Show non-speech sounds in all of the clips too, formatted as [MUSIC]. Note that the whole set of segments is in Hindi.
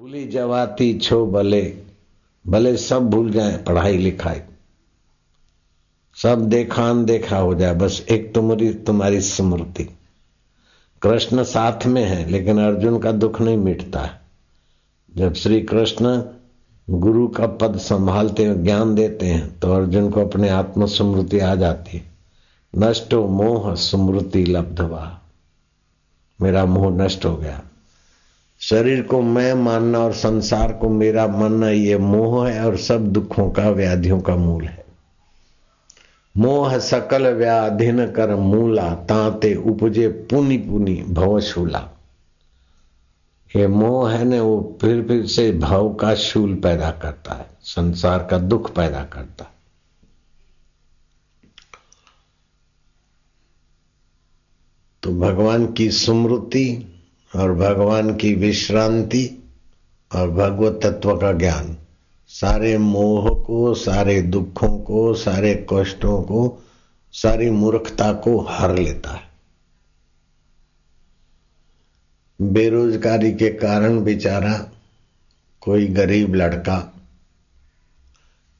भूली जवाती छो भले भले सब भूल जाए, पढ़ाई लिखाई। सब देखा अनदेखा हो जाए, बस एक तुम्हारी तुम्हारी स्मृति। कृष्ण साथ में है, लेकिन अर्जुन का दुख नहीं मिटता। है जब श्री कृष्ण गुरु का पद संभालते हैं, ज्ञान देते हैं तो अर्जुन को अपने आत्म स्मृति आ जाती है। नष्टो मोह स्मृति लब्धवा। मेरा मोह नष्ट हो गया। शरीर को मैं मानना और संसार को मेरा मानना, ये मोह है और सब दुखों का, व्याधियों का मूल है। मोह सकल व्याधिन कर मूला, तांते उपजे पुनि पुनि भवशूला ये मोह है ना, वो फिर फिर से भाव का शूल पैदा करता है, संसार का दुख पैदा करता है। तो भगवान की स्मृति और भगवान की विश्रांति और भगवत तत्व का ज्ञान। सारे मोह को, सारे दुखों को, सारे कष्टों को, सारी मूर्खता को हर लेता है। बेरोजगारी के कारण बेचारा कोई गरीब लड़का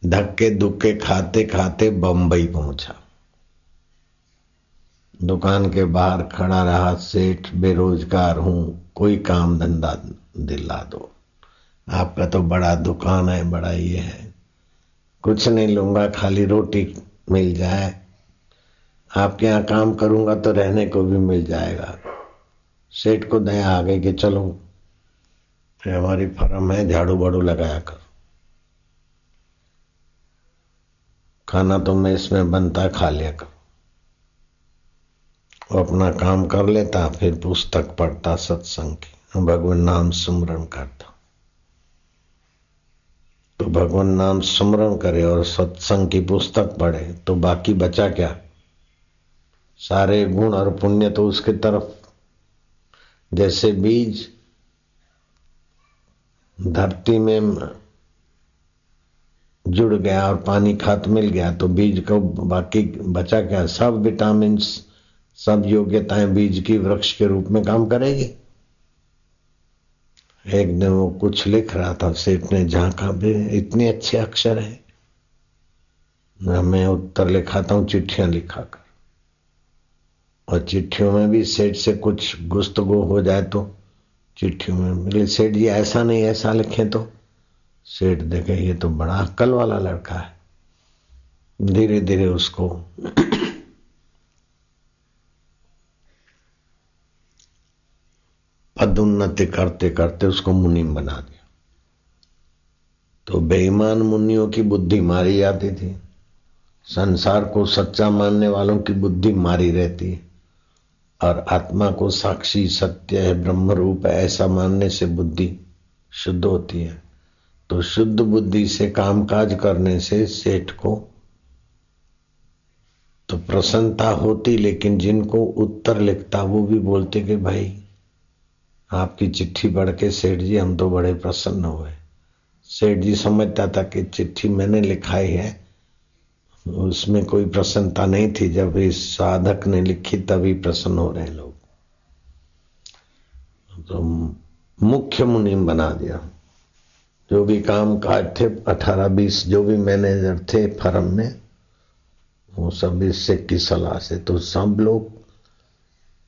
धक्के दुक्के खाते खाते बंबई पहुँचा। दुकान के बाहर खड़ा रहा, सेठ बेरोजगार हूँ, कोई काम धंधा दिला दो। आपका तो बड़ा दुकान है, बड़ा ये है। कुछ नहीं लूँगा, खाली रोटी मिल जाए। आपके यहाँ काम करूँगा तो रहने को भी मिल जाएगा। सेठ को दया आ गई कि चलो हमारी फर्म है, झाड़ू बाड़ू लगाया कर। खाना तो मैं इसमें बनता, खा लिया कर। वो अपना काम कर लेता, फिर पुस्तक पढ़ता, सत्संग की। भगवान नाम सुमरण करता। तो भगवान नाम सुमरण करे और सत्संग की पुस्तक पढ़े तो बाकी बचा क्या? सारे गुण और पुण्य तो उसके तरफ़। जैसे बीज, धरती में जुड़ गया और पानी खात मिल गया तो बीज को बाकी बचा क्या? सब विटामिन सब योग्यताएँ बीज की वृक्ष के रूप में काम करेगी। एक दिन वो कुछ लिख रहा था, सेठ ने झांका भी, इतने अच्छे अक्षर है। मैं उत्तर लिखाता हूँ, चिट्ठियाँ लिखा कर और चिट्ठियों में भी सेठ से कुछ गुस्तगु हो जाए तो चिट्ठियों में बोले सेठ जी, ऐसा नहीं, ऐसा लिखे तो। सेठ देखे, ये तो बड़ा अक्कल वाला लड़का है। धीरे धीरे उसको पदोन्नति करते करते उसको मुनिम बना दिया। तो बेईमान मुनियों की बुद्धि मारी जाती थी। संसार को सच्चा मानने वालों की बुद्धि मारी रहती है। और आत्मा को साक्षी सत्य है ब्रह्म रूप है, ऐसा मानने से बुद्धि शुद्ध होती है। तो शुद्ध बुद्धि से कामकाज करने से सेठ को तो प्रसन्नता होती, लेकिन जिनको उत्तर लिखता, वो भी बोलते कि भाई आपकी चिट्ठी पढ़ के सेठ जी, हम तो बड़े प्रसन्न हुए सेठ जी समझता था कि चिट्ठी मैंने लिखाई है। उसमें कोई प्रसन्नता नहीं थी। जब इस साधक ने लिखी, तभी प्रसन्न हो रहे लोग। तो मुख्य मुनिम बना दिया। जो भी काम काज थे, अठारह बीस जो भी मैनेजर थे फर्म में, वो सब इससे की सलाह से। तो सब लोग,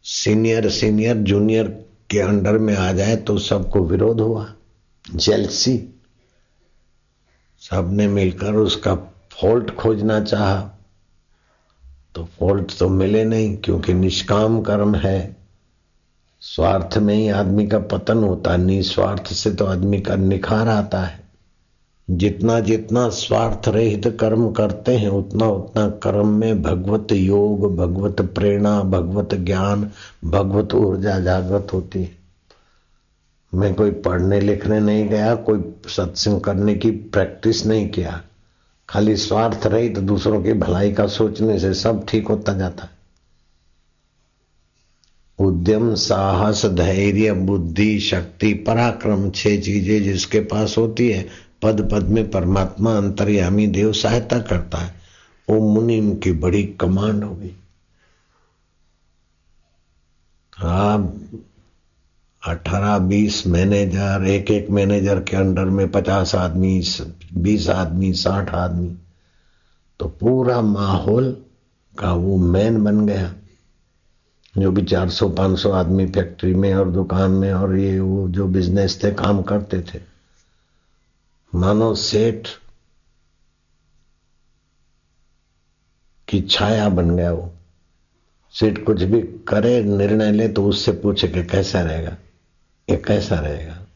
सीनियर सीनियर, जूनियर के अंडर में आ जाए तो सबको विरोध हुआ। जेलसी सबने मिलकर उसका फॉल्ट खोजना चाहा। तो फॉल्ट तो मिले नहीं, क्योंकि निष्काम कर्म है। स्वार्थ में ही आदमी का पतन होता निस्वार्थ से तो आदमी का निखार आता है। जितना जितना स्वार्थ रहित कर्म करते हैं, उतना उतना कर्म में भगवत योग, भगवत प्रेरणा, भगवत ज्ञान, भगवत ऊर्जा जागृत होती है। मैं कोई पढ़ने लिखने नहीं गया, कोई सत्संग करने की प्रैक्टिस नहीं किया। खाली स्वार्थ रहित तो दूसरों की भलाई का सोचने से सब ठीक होता जाता है। उद्यम, साहस, धैर्य, बुद्धि, शक्ति, पराक्रम, छह चीज़ें जिसके पास होती है पद पद में परमात्मा अंतर्यामी देव सहायता करता है। वो मुनिम की बड़ी कमांड होगी आप अठारह, बीस मैनेजर एक एक मैनेजर के अंडर में पचास आदमी, बीस आदमी, साठ आदमी। तो पूरा माहौल का वो मैन बन गया। जो भी चार सौ, पाँच सौ आदमी फैक्ट्री में और दुकान में और ये वो जो बिज़नेस थे, काम करते थे। मानो सेठ की छाया बन गया वो। सेठ कुछ भी करे, निर्णय ले तो उससे पूछे कि कैसा रहेगा? ये कैसा रहेगा?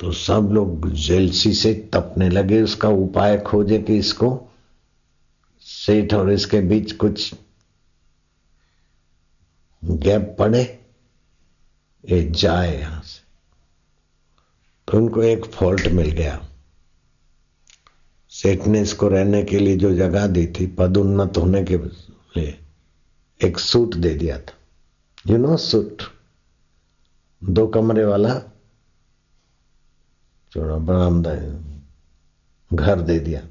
तो सब लोग जेलसी से तपने लगे, उसका उपाय खोजे कि इसको सेठ और इसके बीच कुछ गैप पड़े, ये जाए यहाँ से। तो उनको एक फॉल्ट मिल गया। सेठ ने इसको रहने के लिए जो जगह दी थी, पदोन्नत होने के लिए एक सूट दे दिया था। यू नो सूट दो कमरे वाला चौड़ा बरामदा घर दे दिया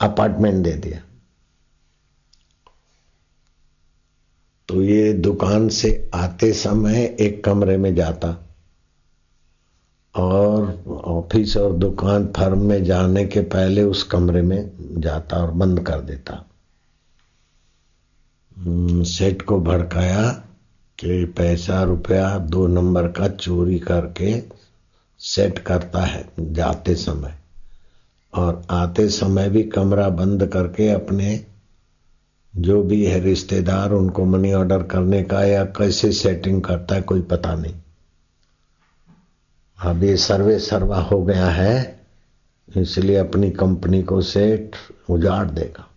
अपार्टमेंट दे दिया। तो ये दुकान से आते समय एक कमरे में जाता। और ऑफ़िस और दुकान फर्म में जाने के पहले उस कमरे में जाता और बंद कर देता। हम्म, सेठ को भड़काया कि पैसा रुपया दो नंबर का चोरी करके सेट करता है जाते समय। और आते समय भी कमरा बंद करके अपने जो भी है रिश्तेदार उनको मनी ऑर्डर करने का या कैसे सेटिंग करता है कोई पता नहीं। अब ये सर्वे सर्वा हो गया है, इसलिए अपनी कंपनी को सेठ उजाड़ देगा।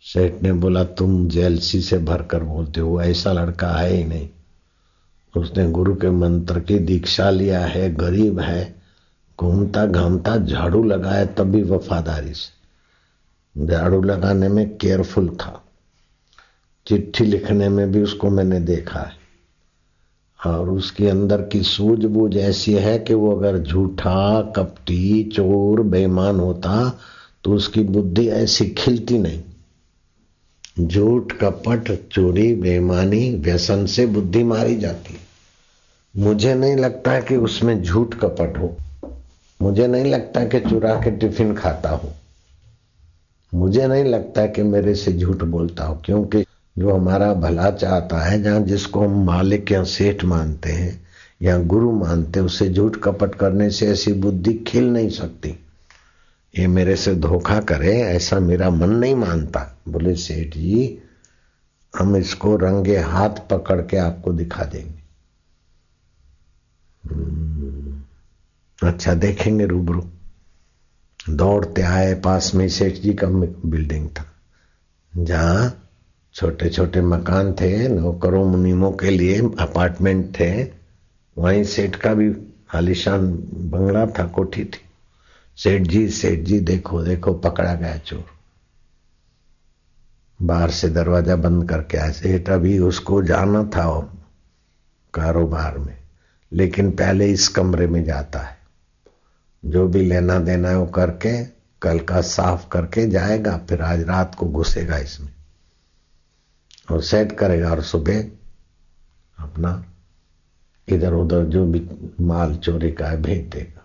सेठ ने बोला, तुम जेलसी से भरकर बोलते हो, ऐसा लड़का है ही नहीं। उसने गुरु के मंत्र की दीक्षा लिया है, गरीब है, घूमता घामता झाड़ू लगाया तब भी वफादारी से। झाड़ू लगाने में केयरफुल था। चिट्ठी लिखने में भी उसको मैंने देखा है। और उसके अंदर की सूझबूझ ऐसी है कि वो अगर झूठा, कपटी, चोर, बेईमान होता तो उसकी बुद्धि ऐसी खिलती नहीं। झूठ, कपट, चोरी, बेईमानी, व्यसन से बुद्धि मारी जाती मुझे नहीं लगता कि उसमें झूठ, कपट हो। मुझे नहीं लगता कि चुरा के टिफ़िन खाता हो। मुझे नहीं लगता कि मेरे से झूठ बोलता हो, क्योंकि जो हमारा भला चाहता है जहाँ जिसको हम मालिक या सेठ मानते हैं या गुरु मानते हैं उसे झूठ कपट करने से ऐसी बुद्धि खिल नहीं सकती। ये मेरे से धोखा करे ऐसा मेरा मन नहीं मानता। बोले सेठ जी हम इसको रंगे हाथ पकड़ के आपको दिखा देंगे। हम्म, अच्छा देखेंगे रूबरू। दौड़ते आए पास में सेठ जी का बिल्डिंग था जहाँ छोटे छोटे मकान थे, नौकरों, मुनीमों के लिए अपार्टमेंट थे। वहीं सेठ का भी आलिशान बंगला था, कोठी थी। सेठ जी सेठ जी, देखो देखो, पकड़ा गया चोर। बाहर से दरवाज़ा बंद करके आए। सेठ अभी उसको जाना था कारोबार में। लेकिन पहले इस कमरे में जाता है। जो भी लेना देना है वो करके, कल का साफ़ करके जाएगा, फिर आज रात को घुसेगा इसमें। और सेट करेगा और सुबह अपना इधर उधर जो भी माल चोरी का है भेज देगा।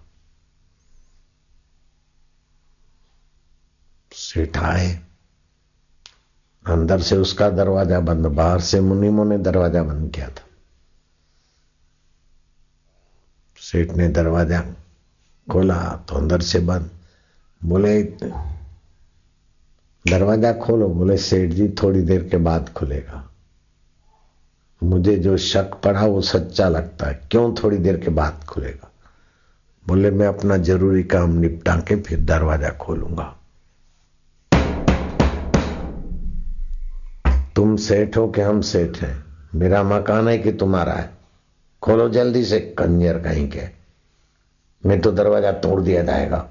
सेठ आए अंदर से उसका दरवाज़ा बंद, बाहर से मुनिमों ने दरवाज़ा बंद किया था। सेठ ने दरवाज़ा खोला तो अंदर से बंद। बोले दरवाज़ा खोलो, बोले, सेठ जी, थोड़ी देर के बाद खुलेगा। मुझे जो शक पड़ा, वो सच्चा लगता है। क्यों थोड़ी देर के बाद खुलेगा? बोले, मैं अपना ज़रूरी काम निपटा के फिर दरवाज़ा खोलूँगा। तुम सेठ हो कि हम सेठ हैं? मेरा मकान है कि तुम्हारा है? खोलो जल्दी से, कंजर कहीं के। मैं तो दरवाज़ा तोड़ दिया जाएगा।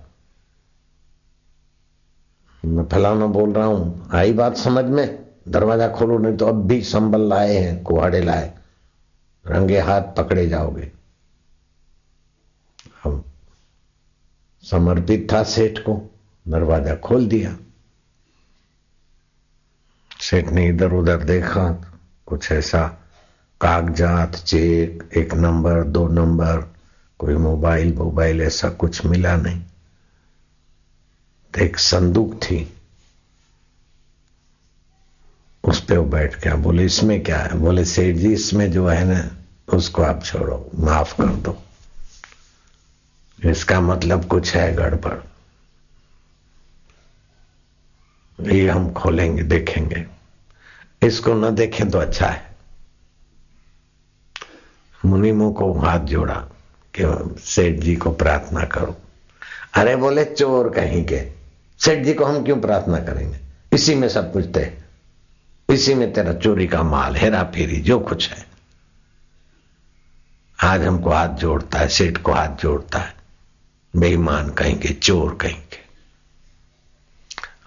मैं फलाना बोल रहा हूँ, आई बात समझ में? दरवाज़ा खोलो, नहीं तो अब भी संबल लाए हैं, कुहाड़े लाए। रंगे हाथ पकड़े जाओगे। हम समर्पित था सेठ को, दरवाज़ा खोल दिया। सेठ ने इधर उधर देखा, कुछ ऐसा कागजात, चेक, एक नंबर, दो नंबर, कोई मोबाइल मोबाइल ऐसा कुछ मिला नहीं। एक संदूक थी। उस पे वो बैठ गया। बोले, इसमें क्या है? बोले, सेठ जी, इसमें जो है ना, उसको आप छोड़ो, माफ़ कर दो। इसका मतलब कुछ है गड़बड़। ये हम खोलेंगे, देखेंगे। इसको न देखें तो अच्छा है। मुनिमों को हाथ जोड़ा कि सेठ जी को प्रार्थना करो। अरे बोले, चोर कहीं के। सेठ जी को हम क्यों प्रार्थना करेंगे? इसी में सब कुछ थे इसी में तेरा चोरी का माल, हेरा फेरी, जो कुछ है। आज हमको हाथ जोड़ता है, सेठ को हाथ जोड़ता है। बेईमान कहेंगे, चोर कहेंगे।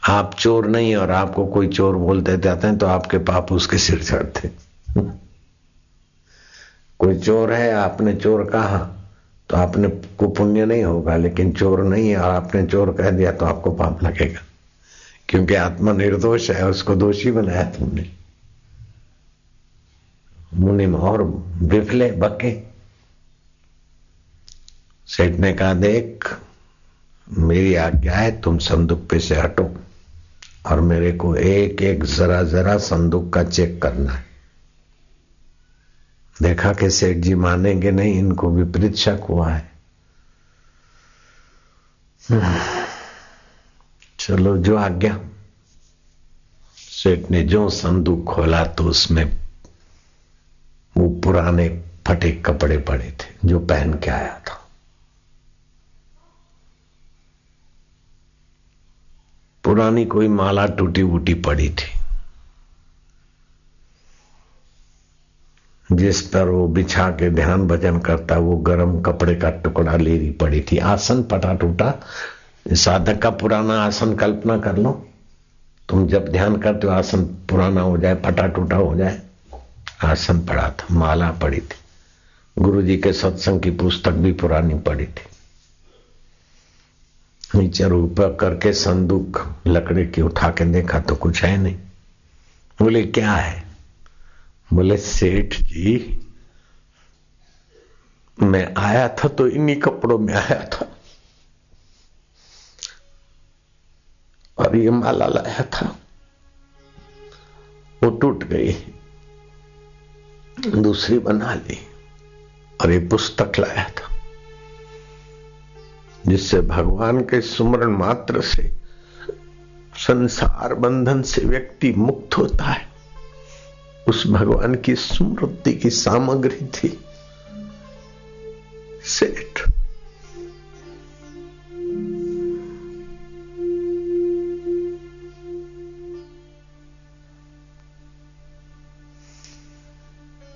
आप चोर नहीं और आपको कोई चोर बोलते जाते हैं तो आपके पाप उसके सिर चढ़ते। [LAUGHS] कोई चोर है, आपने चोर कहा? तो आपने को पुण्य नहीं होगा, लेकिन चोर नहीं है, और आपने चोर कह दिया तो आपको पाप लगेगा। क्योंकि आत्मा निर्दोष है, उसको दोषी बनाया तुमने। मुनिम और बिफले, बके। सेठ ने कहा, देख, मेरी आज्ञा है, तुम संदूक पे से हटो, और मेरे को एक एक जरा जरा संदूक का चेक करना है। देखा कि सेठ जी मानेंगे नहीं, इनको विपरीत शक हुआ है। चलो, जो आज्ञा। सेठ ने जो संदूक खोला तो उसमें वो पुराने फटे कपड़े पड़े थे, जो पहन के आया था। पुरानी कोई माला टूटी वूटी पड़ी थी। जिस पर वो बिछा के ध्यान भजन करता, वो गर्म कपड़े का टुकड़ा लेरी पड़ी थी। आसन पटा टूटा। साधक का पुराना आसन कल्पना कर लो। तुम जब ध्यान करते हो, आसन पुराना हो जाए, फटा टूटा हो जाए, आसन पड़ा था, माला पड़ी थी। गुरु जी के सत्संग की पुस्तक भी पुरानी पड़ी थी। नीचे ऊपर करके संदूक लकड़े की उठा के देखा तो कुछ है नहीं। बोले, क्या है? बोले, सेठ जी, मैं आया था तो इन्हीं कपड़ों में आया था। और ये माला लाया था। वो टूट गई, दूसरी बना ली और ये पुस्तक लाया था, जिससे भगवान के सुमरण मात्र से संसार बंधन से व्यक्ति मुक्त होता है। उस भगवान की स्मृति की सामग्री थी। सेठ।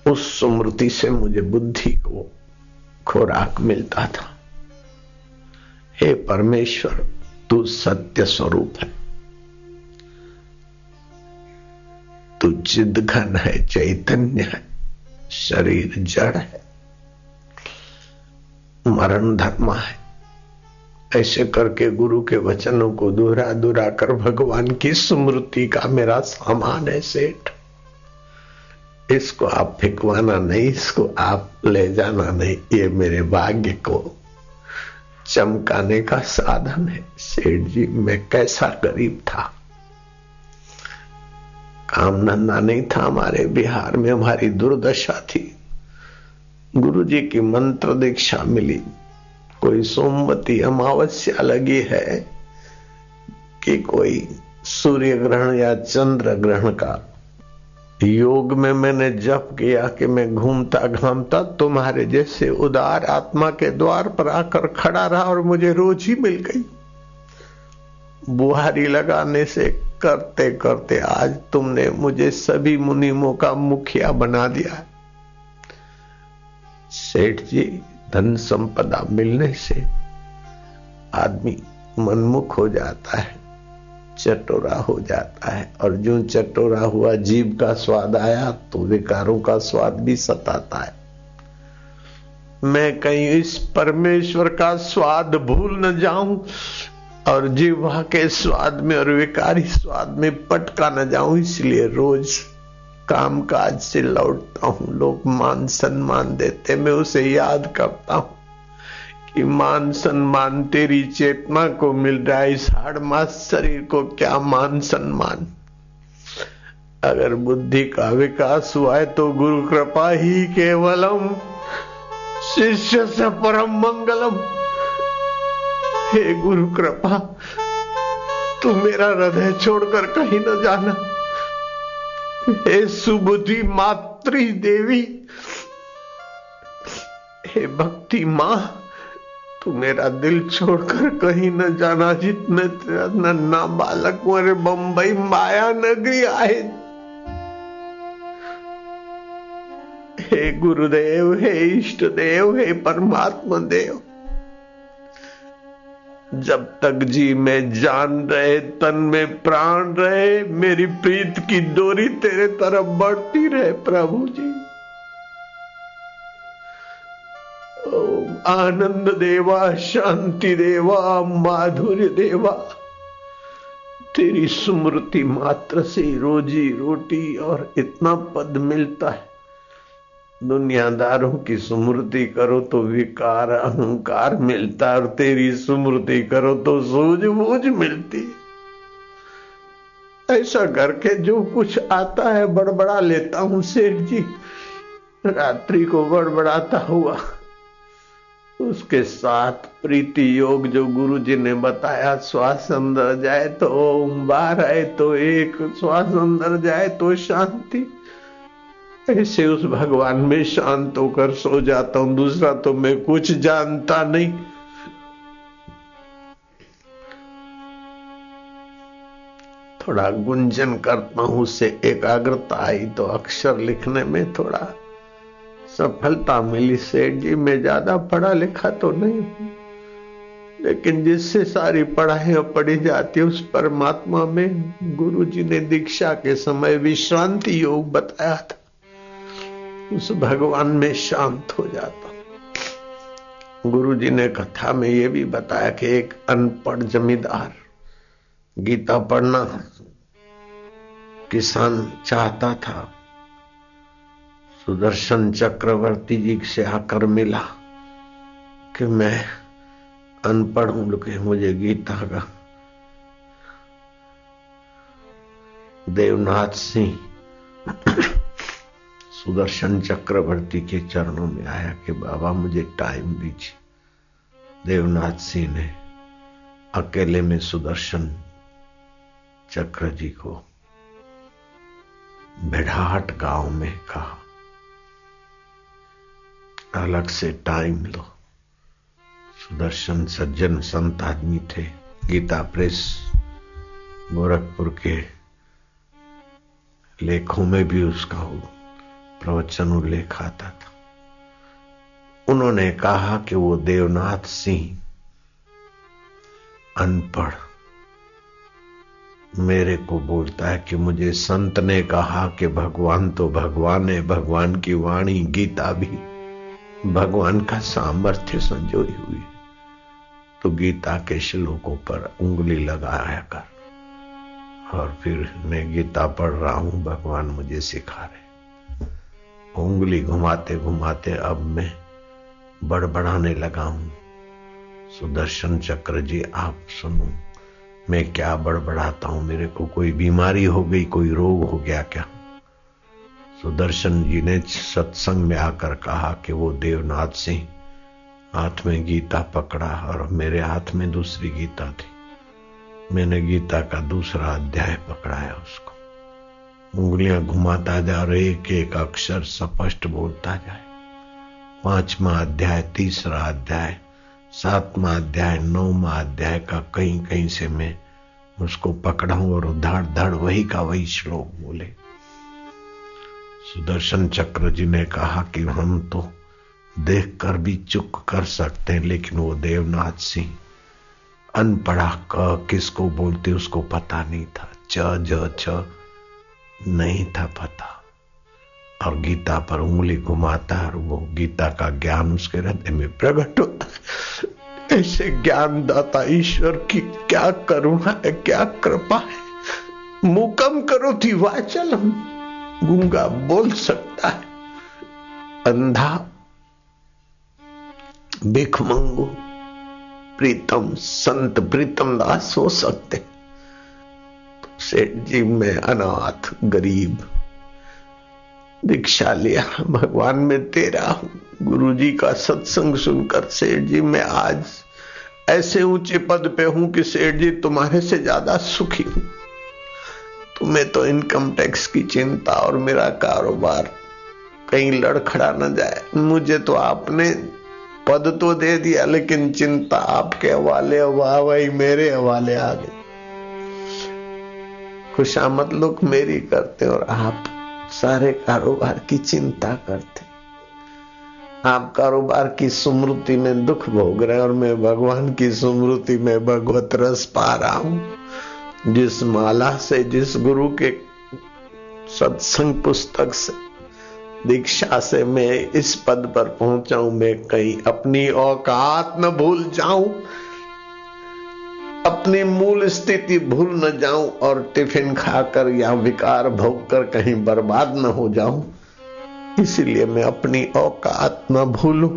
उस स्मृति से मुझे बुद्धि को खुराक मिलता था। हे परमेश्वर, तू सत्य स्वरूप है। तू चिद घन है, चैतन्य है, शरीर जड़ है। मरण धर्म है। ऐसे करके गुरु के वचनों को दोहरा दोहरा कर भगवान की स्मृति का मेरा सामान है सेठ। इसको आप फिकवाना नहीं, इसको आप ले जाना नहीं, ये मेरे भाग्य को चमकाने का साधन है। सेठ जी, मैं कैसा गरीब था? काम धंधा नहीं था हमारे बिहार में, हमारी दुर्दशा थी। गुरु जी की मंत्र दीक्षा मिली। कोई सोमवती अमावस्या लगी है कि कोई सूर्य ग्रहण या चंद्र ग्रहण का। योग में मैंने जप किया कि मैं घूमता घामता तुम्हारे जैसे उदार आत्मा के द्वार पर आकर खड़ा रहा और मुझे रोज मिल गई। बुहारी लगाने से करते करते आज तुमने मुझे सभी मुनिमों का मुखिया बना दिया सेठ जी, धन संपदा मिलने से आदमी मनमुख हो जाता है, चटोरा हो जाता है और जो चटोरा हुआ जीव का स्वाद आया तो विकारों का स्वाद भी सताता है। मैं कहीं इस परमेश्वर का स्वाद भूल न जाऊँ और जीवा के स्वाद में और विकारी स्वाद में पटका न जाऊँ, इसलिए रोज काम काज से लौटता हूँ। लोग मान सम्मान देते, मैं उसे याद करता हूँ कि मान सम्मान तेरी चेतना को मिल रहा है इस हाड़ मास शरीर को क्या मान सम्मान? अगर बुद्धि का विकास हुआ है तो गुरु कृपा ही केवलम, शिष्य से परम मंगलम। हे गुरु कृपा, तू मेरा हृदय छोड़कर कहीं न जाना। हे सुबुद्धि मातृ देवी, हे भक्ति माँ, तू मेरा दिल छोड़कर कहीं न जाना, जितने नन्ना बालक मेरे बंबई माया नगरी आए हे गुरुदेव, हे इष्ट देव हे परमात्मा देव जब तक जी में जान रहे, तन में प्राण रहे, मेरी प्रीत की डोरी तेरे तरफ़ बढ़ती रहे, प्रभु जी। आनंद देवा, शांति देवा, माधुर्य देवा। तेरी स्मृति मात्र से रोजी रोटी और इतना पद मिलता है। दुनियादारों की स्मृति करो तो विकार अहंकार मिलता और तेरी स्मृति करो तो सूझबूझ मिलती ऐसा करके जो कुछ आता है, बड़बड़ा लेता हूँ, सेठ जी। रात्रि को बड़बड़ाता हुआ, उसके साथ प्रीति योग जो गुरु जी ने बताया, श्वास अंदर जाए तो ओम बाहर आए तो एक श्वास अंदर जाए तो शांति। ऐसे उस भगवान में शांत होकर सो जाता हूँ, दूसरा तो मैं कुछ जानता नहीं। थोड़ा गुंजन करता हूँ, उससे एकाग्रता आई तो अक्षर लिखने में थोड़ा सफलता मिली। सेठ जी मैं ज़्यादा पढ़ा लिखा तो नहीं लेकिन जिससे सारी पढ़ाई पढ़ी जाती है, उस परमात्मा में गुरु जी ने दीक्षा के समय विश्रांति योग बताया था। उस भगवान में शांत हो जाता। गुरु जी ने कथा में यह भी बताया कि एक अनपढ़ जमींदार, गीता पढ़ना किसान चाहता था। सुदर्शन चक्रवर्ती जी से आकर मिला कि मैं अनपढ़ हूँ लेकिन मुझे गीता का। देवनाथ सिंह सुदर्शन चक्रवर्ती के चरणों में आया कि बाबा मुझे टाइम दीजिए। देवनाथ सिंह ने अकेले में सुदर्शन चक्र जी को बेढ़ाट गाँव में कहा, अलग से टाइम लो। सुदर्शन सज्जन संत आदमी थे। गीता प्रेस गोरखपुर के लेखों में भी उसका प्रवचन उल्लेख आता था। उन्होंने कहा कि वो देवनाथ सिंह, अनपढ़, मेरे को बोलता है कि मुझे संत ने कहा कि भगवान तो भगवान है, भगवान की वाणी, गीता भी, भगवान का सामर्थ्य संजोई हुई तो गीता के श्लोकों पर उंगली लगाया कर। और फिर मैं गीता पढ़ रहा हूँ, भगवान मुझे सिखा रहे उंगली घुमाते घुमाते अब मैं बड़बड़ाने लगा हूँ। सुदर्शन चक्र जी, आप सुनो, मैं क्या बड़बड़ाता हूँ? मेरे को कोई बीमारी हो गई, कोई रोग हो गया क्या? सुदर्शन जी ने सत्संग में आकर कहा कि वो देवनाथ सिंह हाथ में गीता पकड़ा और मेरे हाथ में दूसरी गीता थी। मैंने गीता का दूसरा अध्याय पकड़ाया उसको। उंगलियाँ घुमाता जा और एक एक अक्षर स्पष्ट बोलता जाए। पांचवा अध्याय, तीसरा अध्याय, सातवा अध्याय, नौवा अध्याय का कहीं कहीं से मैं उसको पकड़ा और धड़ धड़ वही का वही श्लोक बोले। सुदर्शन चक्र जी ने कहा कि हम तो देख कर भी चुप कर सकते हैं, लेकिन वो देवनाथ सिंह अनपढ़ा क किसको बोलते उसको पता नहीं था। च, ज, छ नहीं था पता। और गीता पर उंगली घुमाता और वो गीता का ज्ञान उसके हृदय में प्रकट होता ऐसे ज्ञान दाता ईश्वर की क्या करुणा है, क्या कृपा है? मुकम करो थी वाचलम गूँगा बोल सकता है। अंधा भिखमंगू प्रीतम, संत प्रीतम दास हो सकते। सेठ जी में अनाथ, गरीब। दीक्षा लिया, भगवान में तेरा हूँ। गुरु जी का सत्संग सुनकर सेठ जी, मैं आज ऐसे ऊँचे पद पे हूँ कि सेठ जी तुम्हारे से ज़्यादा सुखी हूँ। तुम्हें तो इनकम टैक्स की चिंता और मेरा कारोबार कहीं लड़खड़ा न जाए। मुझे तो आपने पद तो दे दिया, लेकिन चिंता आपके हवाले वाह वही मेरे हवाले आ गई। खुशामद लोग मेरी करते और आप सारे कारोबार की चिंता करते। आप कारोबार की स्मृति में दुख भोग रहे और मैं भगवान की स्मृति में भगवत रस पा रहा हूँ। जिस माला से, जिस गुरु के सत्संग पुस्तक से, दीक्षा से मैं इस पद पर पहुंचाऊं मैं कहीं अपनी औकात न भूल जाऊँ। अपनी मूल स्थिति भूल न जाऊँ और टिफ़िन खाकर या विकार भोग कर कहीं बर्बाद न हो जाऊँ, इसलिए मैं अपनी औकात न भूलू।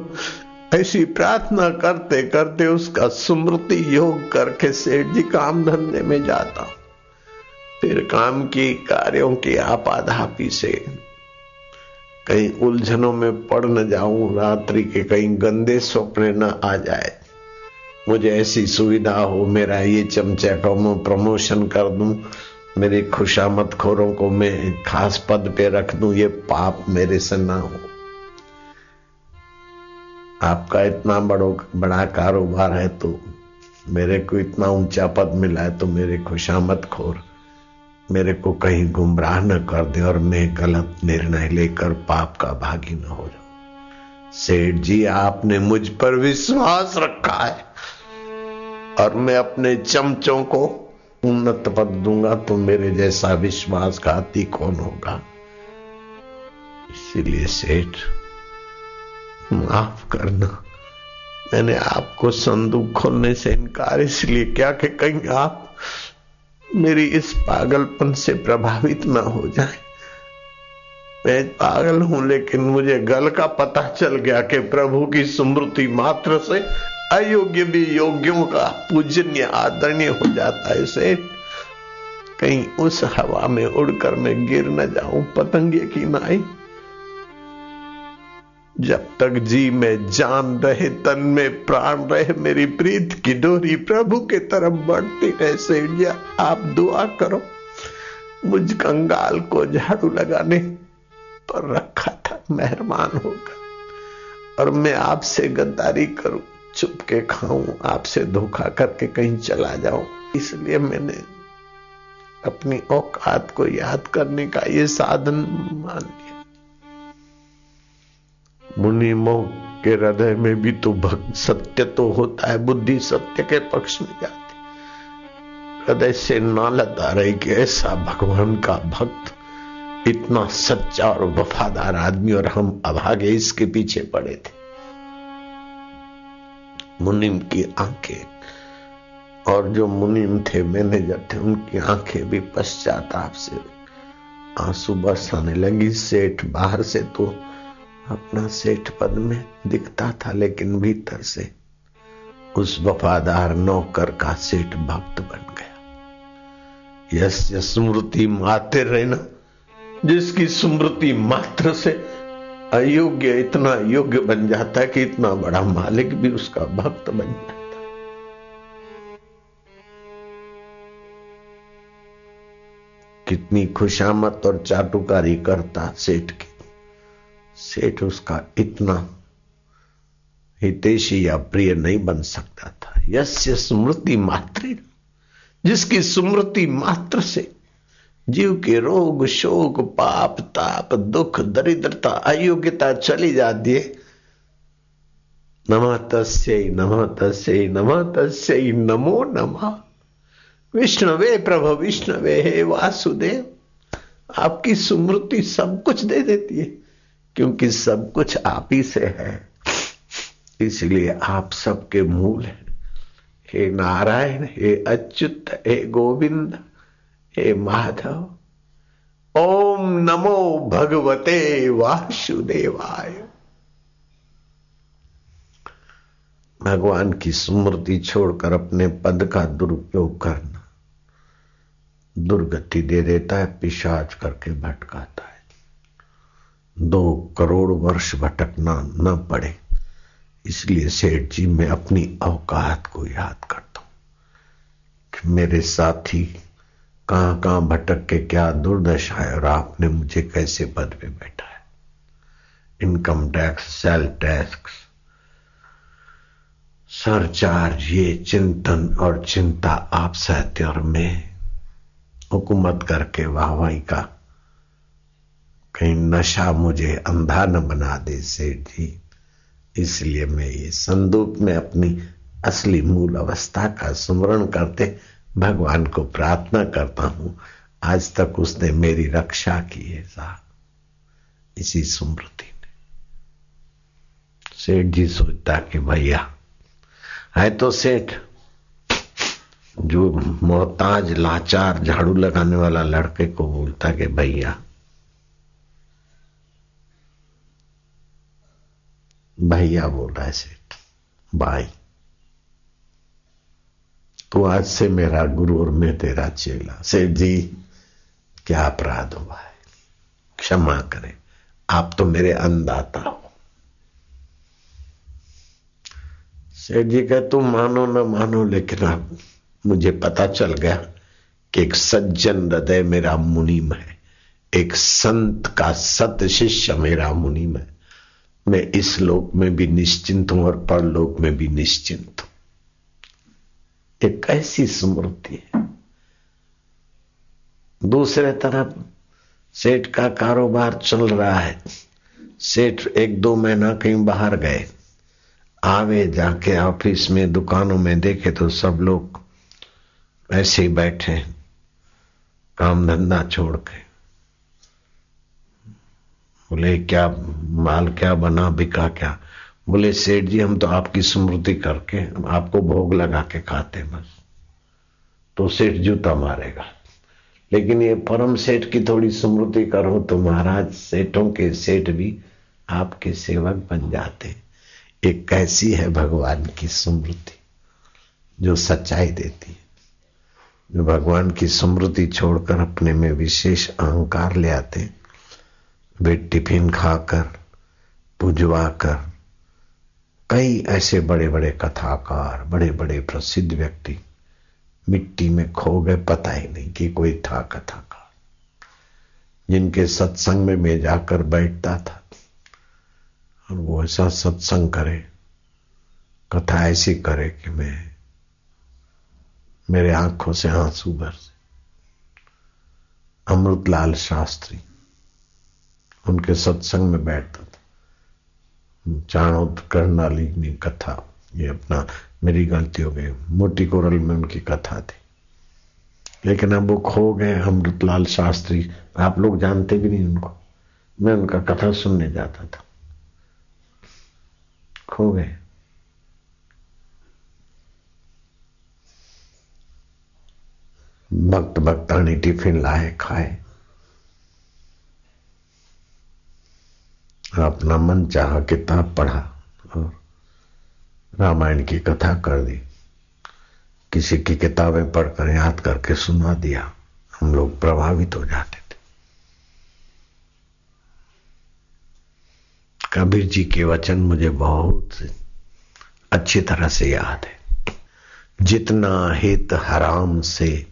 ऐसी प्रार्थना करते करते उसका स्मृति योग करके सेठ जी काम धंधे में जाता। हूँ फिर काम की कार्यों की आपाधापी से कहीं उलझनों में पड़ न जाऊँ, रात्रि के कहीं गंदे सपने न आ जाए। मुझे ऐसी सुविधा हो, मेरा ये चमचा का मैं प्रमोशन कर दूँ। मेरे खुशामत खोरों को मैं खास पद पे रख दूँ, ये पाप मेरे से ना हो। आपका इतना बड़ो बड़ा कारोबार है तो मेरे को इतना ऊँचा पद मिला है तो मेरे खुशामत खोर मेरे को कहीं गुमराह न कर दे और मैं गलत निर्णय लेकर पाप का भागी न हो जाऊँ। सेठ जी, आपने मुझ पर विश्वास रखा है। और मैं अपने चमचों को उन्नत पद दूँगा तो मेरे जैसा विश्वासघाती कौन होगा? इसीलिए सेठ, माफ़ करना। मैंने आपको संदूक खोलने से इनकार, इसलिए क्या कि कहीं आप मेरी इस पागलपन से प्रभावित ना हो जाए। मैं पागल हूँ, लेकिन मुझे गल का पता चल गया कि प्रभु की स्मृति मात्र से अयोग्य भी योग्यों का पूजनीय आदरणीय हो जाता है इसे कहीं उस हवा में उड़कर मैं गिर न जाऊँ, पतंगे की नाई जब तक जी में जान रहे, तन में प्राण रहे, मेरी प्रीत की डोरी प्रभु के तरफ़ बढ़ती रहे सेठिया आप दुआ करो। मुझ कंगाल को झाड़ू लगाने पर रखा था मेहरबान होगा और मैं आपसे गद्दारी करूँ। चुप के खाऊं, आपसे धोखा करके कहीं चला जाऊँ। इसलिए मैंने अपनी औकात को याद करने का ये साधन मान लिया। मुनिमो के हृदय में भी तो भक्त सत्य तो होता है, बुद्धि सत्य के पक्ष में जाती। हृदय से नालत आ रही कि ऐसा भगवान का भक्त, इतना सच्चा और वफादार आदमी और हम अभागे इसके पीछे पड़े थे। मुनिम की आँखें। और जो मुनिम थे मैनेजर थे, उनकी आँखें भी पश्चाताप से आँसू बरसाने लगी। सेठ बाहर से तो अपना सेठ पद में दिखता था, लेकिन भीतर से उस वफादार नौकर का सेठ भक्त बन गया। यस, स्मृति माते रहना, जिसकी स्मृति मात्र से अयोग्य, इतना योग्य बन जाता है कि इतना बड़ा मालिक भी उसका भक्त बन जाता कितनी खुशामत और चाटुकारी करता सेठ की। सेठ उसका इतना हितेशी या प्रिय नहीं बन सकता था। यस्य स्मृति मात्र जिसकी स्मृति मात्र से जीव के रोग, शोक, पाप, ताप, दुख, दरिद्रता, अयोग्यता चली जाती है। नम तस्य नम तस्य नम तस्य, नमो नम। विष्णवे प्रभु, विष्णवे, हे वासुदेव, आपकी सुमृति सब कुछ दे देती है, क्योंकि सब कुछ आप ही से है। इसलिए आप सबके मूल हैं। हे नारायण, हे अच्युत, हे गोविंद हे माधव, ओम नमो भगवते वासुदेवाय। भगवान की स्मृति छोड़कर अपने पद का दुरुपयोग करना दुर्गति दे देता है, पिशाच करके भटकाता है। दो करोड़ वर्ष भटकना न पड़े, इसलिए सेठ जी, मैं अपनी औकात को याद करता हूँ कि मेरे साथी कहाँ कहाँ भटक के क्या दुर्दशा है और आपने मुझे कैसे पद पे बैठा है? Income tax sale tax surcharge ये चिंतन और चिंता आप सहते और मैं हुकूमत करके वाहवाही का कहीं नशा मुझे अंधा न बना दे, सेठ जी। इसलिए मैं ये संदूक में अपनी असली मूल अवस्था का स्मरण करते भगवान को प्रार्थना करता हूँ, आज तक उसने मेरी रक्षा की है, साहब। इसी स्मृति ने। सेठ जी सोचता कि भैया, है तो सेठ, जो मोहताज, लाचार, झाड़ू लगाने वाला लड़के को बोलता कि भैया भैया बोल रहा है सेठ, भाई। तो आज से मेरा गुरु और मैं तेरा चेला। सेठ जी क्या अपराध हुआ है? क्षमा करें। आप तो मेरे अंदाता हो। सेठ जी कह तुम मानो न मानो, लेकिन अब मुझे पता चल गया कि एक सज्जन हृदय मेरा मुनिम है। एक संत का सत शिष्य मेरा मुनिम है। मैं इस लोक में भी निश्चिंत हूँ और परलोक में भी निश्चिंत हूँ। एक ऐसी स्मृति है। दूसरे तरफ़ सेठ का कारोबार चल रहा है। सेठ एक दो महीना कहीं बाहर गए। आवे जाके ऑफ़िस में, दुकानों में देखे तो सब लोग ऐसे ही बैठे काम धंधा छोड़ के। बोले, क्या माल क्या बना, बिका क्या? बोले, सेठ जी, हम तो आपकी स्मृति करके, आपको भोग लगा के खाते बस। तो सेठ जूता मारेगा। लेकिन ये परम सेठ की थोड़ी स्मृति करो तो महाराज, सेठों के सेठ भी आपके सेवक बन जाते एक कैसी है भगवान की स्मृति जो सच्चाई देती है? जो भगवान की स्मृति छोड़कर अपने में विशेष अहंकार ले आते वे टिफ़िन खाकर पुजवा कर कई ऐसे बड़े बड़े कथाकार बड़े बड़े प्रसिद्ध व्यक्ति मिट्टी में खो गए, पता ही नहीं कि कोई था कथाकार, जिनके सत्संग में मैं जाकर बैठता था। और वो ऐसा सत्संग करे, कथा ऐसी करे कि मैं, मेरे आँखों से आँसू भर से। अमृतलाल शास्त्री, उनके सत्संग में बैठता चाणोद कर्णाली में कथा, ये अपना मेरी गलती हो गई। मोटी कोरल में उनकी कथा थी। लेकिन अब वो खो गए अमृतलाल शास्त्री। आप लोग जानते भी नहीं उनको। मैं उनका कथा सुनने जाता था। खो गए। भक्त भक्तानी टिफ़िन लाए, खाए। अपना मन चाह किताब पढ़ा और रामायण की कथा कर दी। किसी की किताबें पढ़कर याद करके सुना दिया। हम लोग प्रभावित हो जाते थे। कबीर जी के वचन मुझे बहुत अच्छी तरह से याद है। जितना हित हराम से,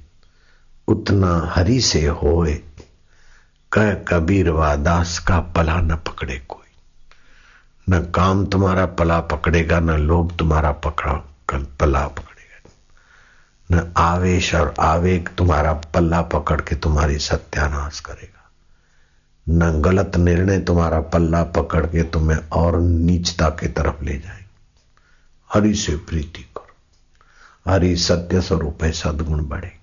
उतना हरि से होए कह कबीर वादास का पला न पकड़े कोई। न काम तुम्हारा पला पकड़ेगा, न लोभ तुम्हारा पकड़ा कल पला पकड़ेगा। न आवेश और आवेग तुम्हारा पल्ला पकड़ के तुम्हारी सत्यानाश करेगा। न गलत निर्णय तुम्हारा पल्ला पकड़ के तुम्हें और नीचता की तरफ़ ले जाएँगे। हरि से प्रीति करो। हरि सत्य स्वरूप है, सदगुण बढ़ेंगे।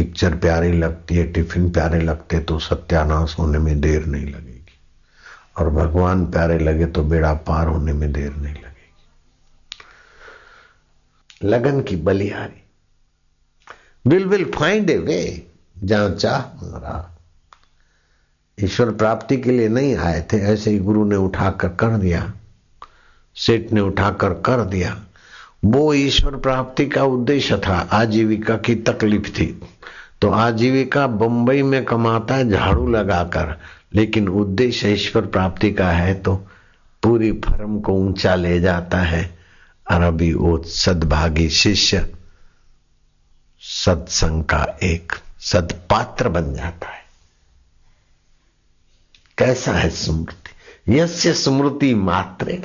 पिक्चर प्यारी लगती है, टिफ़िन प्यारे लगते तो सत्यानाश होने में देर नहीं लगेगी। और भगवान प्यारे लगे तो बेड़ा पार होने में देर नहीं लगेगी। लगन की बलिहारी। Will will find a way जहाँ चाह रहा ईश्वर प्राप्ति के लिए नहीं आए थे, ऐसे ही गुरु ने उठाकर कर दिया। सेठ ने उठाकर कर दिया। वो ईश्वर प्राप्ति का उद्देश्य था, आजीविका की तकलीफ़ थी। तो आजीविका बंबई में कमाता है झाड़ू लगाकर, लेकिन उद्देश्य ईश्वर प्राप्ति का है तो पूरी फर्म को ऊँचा ले जाता है। और अभी वो सदभागी शिष्य, सत्संग का एक सदपात्र बन जाता है। कैसा है स्मृति? यस्य स्मृति मात्रेण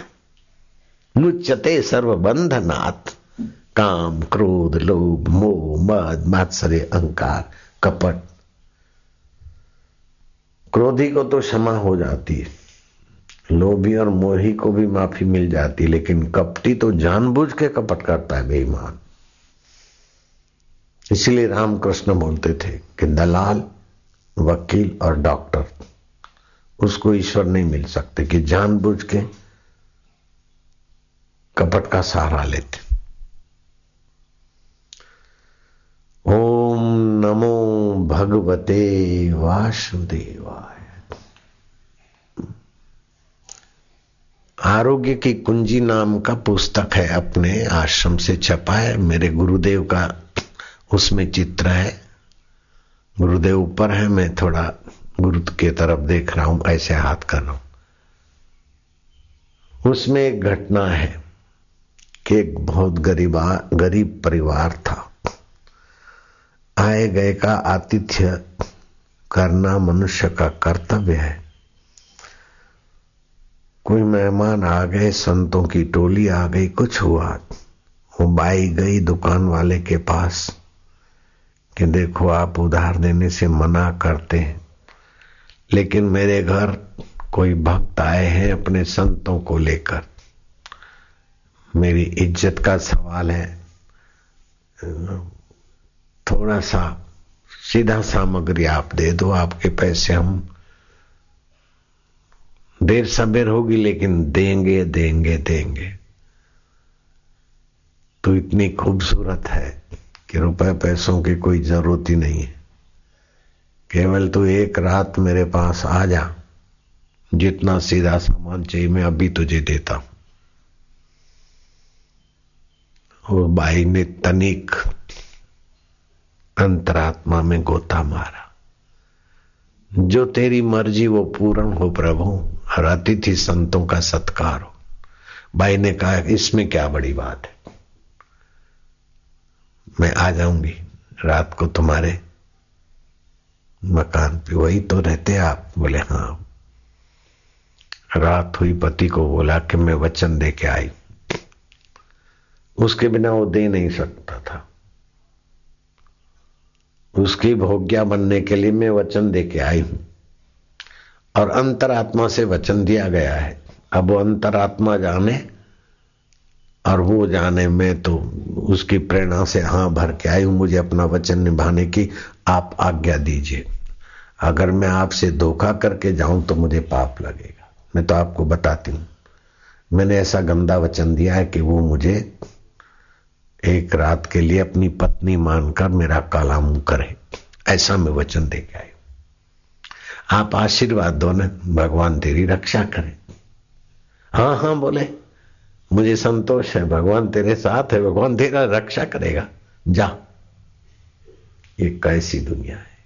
मुच्यते सर्वबंधनात्। काम, क्रोध, लोभ, मोह, मद, मात्सर्य, अहंकार, कपट। क्रोधी को तो क्षमा हो जाती है। लोभी और मोही को भी माफ़ी मिल जाती लेकिन कपटी तो जानबूझ के कपट करता है, बेईमान। इसलिए रामकृष्ण बोलते थे कि दलाल, वकील और डॉक्टर, उसको ईश्वर नहीं मिल सकते कि जानबूझ के कपट का सहारा लेते। ओम नमो भगवते वासुदेवाय। आरोग्य की कुंजी नाम का पुस्तक है अपने आश्रम से छपा है। मेरे गुरुदेव का उसमें चित्र है। गुरुदेव ऊपर है, मैं थोड़ा गुरु के तरफ़ देख रहा हूँ, ऐसे हाथ कर रहा हूँ। उसमें एक घटना है कि एक बहुत गरीबा, गरीब परिवार था। आए गए का आतिथ्य करना मनुष्य का कर्तव्य है। कोई मेहमान आ गए, संतों की टोली आ गई, कुछ हुआ? वो बाई गई दुकान वाले के पास कि देखो आप उधार देने से मना करते हैं। लेकिन मेरे घर कोई भक्त आए हैं अपने संतों को लेकर। मेरी इज़्ज़त का सवाल है। थोड़ा सा सीधा सामग्री आप दे दो, आपके पैसे हम देर सबेर होगी, लेकिन देंगे देंगे देंगे। तो इतनी खूबसूरत है कि रुपए पैसों की कोई ज़रूरत ही नहीं है। केवल तू एक रात मेरे पास आ जा, जितना सीधा सामान चाहिए, मैं अभी तुझे देता हूँ। और बाई ने तनिक अंतरात्मा में गोता मारा। जो तेरी मर्ज़ी, वो पूर्ण हो प्रभु, और अतिथि संतों का सत्कार हो। भाई ने कहा, इसमें क्या बड़ी बात है? मैं आ जाऊँगी, रात को तुम्हारे मकान पे। वही तो रहते आप? बोले हाँ। रात हुई, पति को बोला कि मैं वचन दे के आई। उसके बिना वो दे नहीं सकता था। उसकी भोग्या बनने के लिए मैं वचन दे के आई हूँ। और अंतरात्मा से वचन दिया गया है। अब वो अंतरात्मा जाने और वो जाने में तो उसकी प्रेरणा से हाँ भर के आई हूँ। मुझे अपना वचन निभाने की आप आज्ञा दीजिए। अगर मैं आपसे धोखा करके जाऊँ तो मुझे पाप लगेगा। मैं तो आपको बताती हूँ। मैंने ऐसा गंदा वचन दिया है कि वो मुझे एक रात के लिए अपनी पत्नी मानकर मेरा काला मुँह करे। ऐसा मैं वचन दे के आई आप आशीर्वाद दो ना, भगवान तेरी रक्षा करे। हाँ हाँ बोले। मुझे संतोष है, भगवान तेरे साथ है, भगवान तेरा रक्षा करेगा। जा। ये कैसी दुनिया है।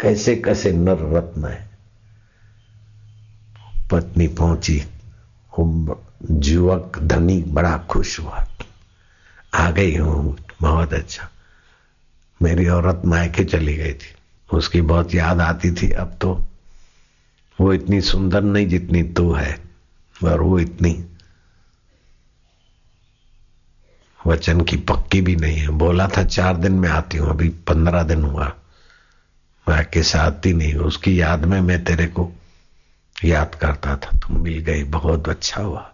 कैसे कैसे नर रत्न है। पत्नी पहुँची। युवक धनी बड़ा खुश हुआ। आ गई हूँ, बहुत अच्छा। मेरी औरत मायके चली गई थी। उसकी बहुत याद आती थी। अब तो वो इतनी सुंदर नहीं जितनी तू है, और वो इतनी वचन की पक्की भी नहीं है। बोला था, चार दिन में आती हूँ, अभी पंद्रह दिन हुआ। मैं के साथ ही नहीं उसकी याद में मैं तेरे को याद करता था। तुम मिल गई, बहुत अच्छा हुआ।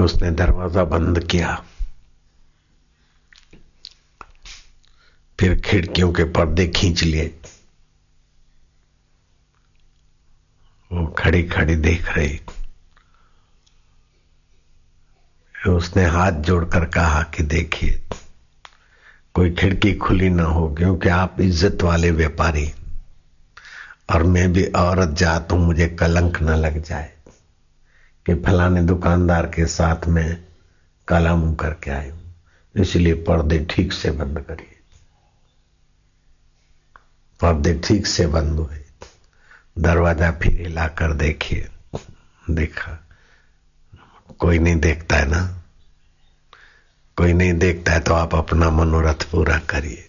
उसने दरवाज़ा बंद किया। फिर खिड़कियों के पर्दे खींच लिए। वो खड़ी खड़ी देख रही। उसने हाथ जोड़कर कहा कि देखिए, कोई खिड़की खुली ना हो क्योंकि आप इज़्ज़त वाले व्यापारी। और मैं भी औरत जात हूँ, मुझे कलंक न लग जाए। कि फलाने दुकानदार के साथ में काला मुँह करके आई हूँ। इसलिए पर्दे ठीक से बंद करिए। पर्दे ठीक से बंद हुए। दरवाज़ा फिर हिलाकर देखिए। देखा। कोई नहीं देखता है ना? कोई नहीं देखता है तो आप अपना मनोरथ पूरा करिए।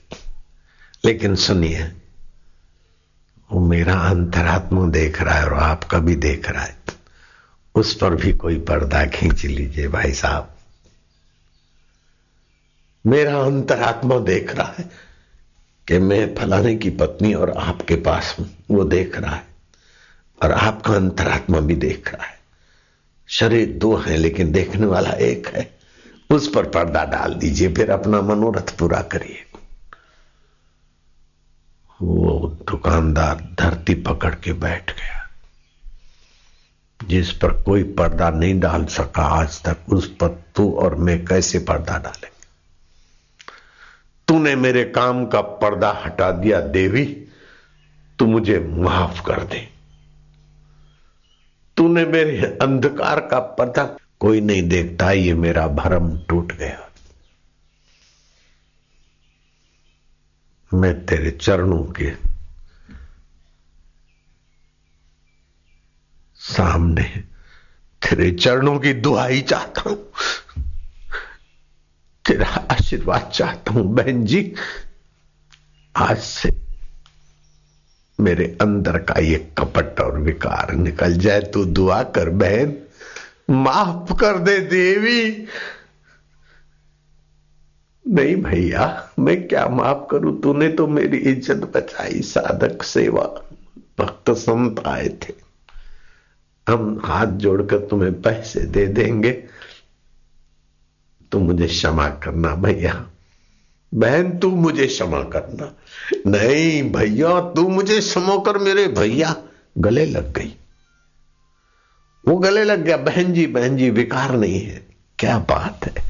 लेकिन सुनिए, वो मेरा अंतरात्मा देख रहा है और आपका भी देख रहा है। उस पर भी कोई पर्दा खींच लीजिए भाई साहब। मेरा अंतरात्मा देख रहा है कि मैं फलाने की पत्नी और आपके पास हूँ, वो देख रहा है और आपका अंतरात्मा भी देख रहा है। शरीर दो है, लेकिन देखने वाला एक है। उस पर पर्दा डाल दीजिए, फिर अपना मनोरथ पूरा करिए। वो दुकानदार धरती पकड़ के बैठ गया। जिस पर कोई पर्दा नहीं डाल सका आज तक, उस पर तू और मैं कैसे पर्दा डालेंगे? तूने मेरे काम का पर्दा हटा दिया, देवी। तू मुझे माफ़ कर दे। तूने मेरे अंधकार का पर्दा कोई नहीं देखता, ये मेरा भरम टूट गया। मैं तेरे चरणों के सामने तेरे चरणों की दुआई चाहता हूँ। तेरा आशीर्वाद चाहता हूँ, बहन जी। आज से मेरे अंदर का ये कपट और विकार निकल जाए तो दुआ कर बहन। माफ़ कर दे देवी। नहीं भैया, मैं क्या माफ़ करूँ? तूने तो मेरी इज़्ज़त बचाई, साधक सेवा, भक्त संत आए थे। हम हाथ जोड़कर तुम्हें पैसे दे देंगे। तू मुझे क्षमा करना भैया। बहन तू मुझे क्षमा करना। नहीं भैया, तू मुझे क्षमा कर, मेरे भैया। गले लग गई। वो गले लग गया। बहन जी बहन जी, विकार नहीं है। क्या बात है?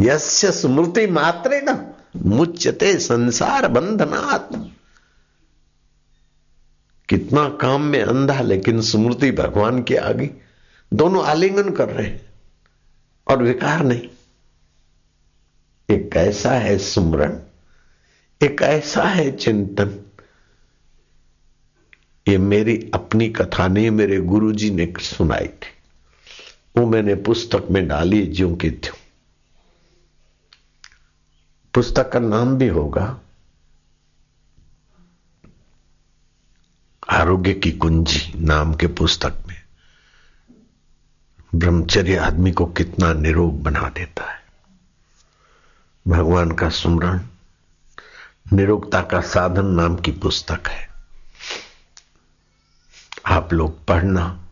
यस्य स्मृति मात्रे न मुच्यते संसार बंधनात्। कितना काम में अंधा लेकिन स्मृति भगवान के आगे दोनों आलिंगन कर रहे हैं और विकार नहीं। एक ऐसा है सुमरण, एक ऐसा है चिंतन। ये मेरी अपनी कथा नहीं, मेरे गुरुजी ने सुनाई थी। वो मैंने पुस्तक में डाली, ज्यों की त्यों। पुस्तक का नाम भी होगा आरोग्य की कुंजी नाम के पुस्तक में। ब्रह्मचर्य आदमी को कितना निरोग बना देता है। भगवान का सुमरण, निरोगता का साधन नाम की पुस्तक है। आप लोग पढ़ना,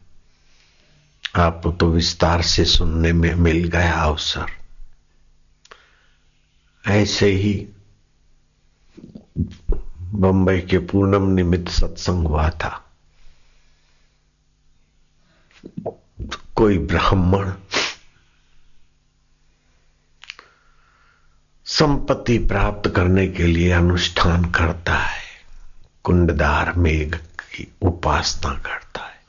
आप तो विस्तार से सुनने में मिल गया अवसर। ऐसे ही बंबई के पूनम निमित्त सत्संग हुआ था। कोई ब्राह्मण, संपत्ति प्राप्त करने के लिए अनुष्ठान करता है। कुंडदार मेघ की उपासना करता है।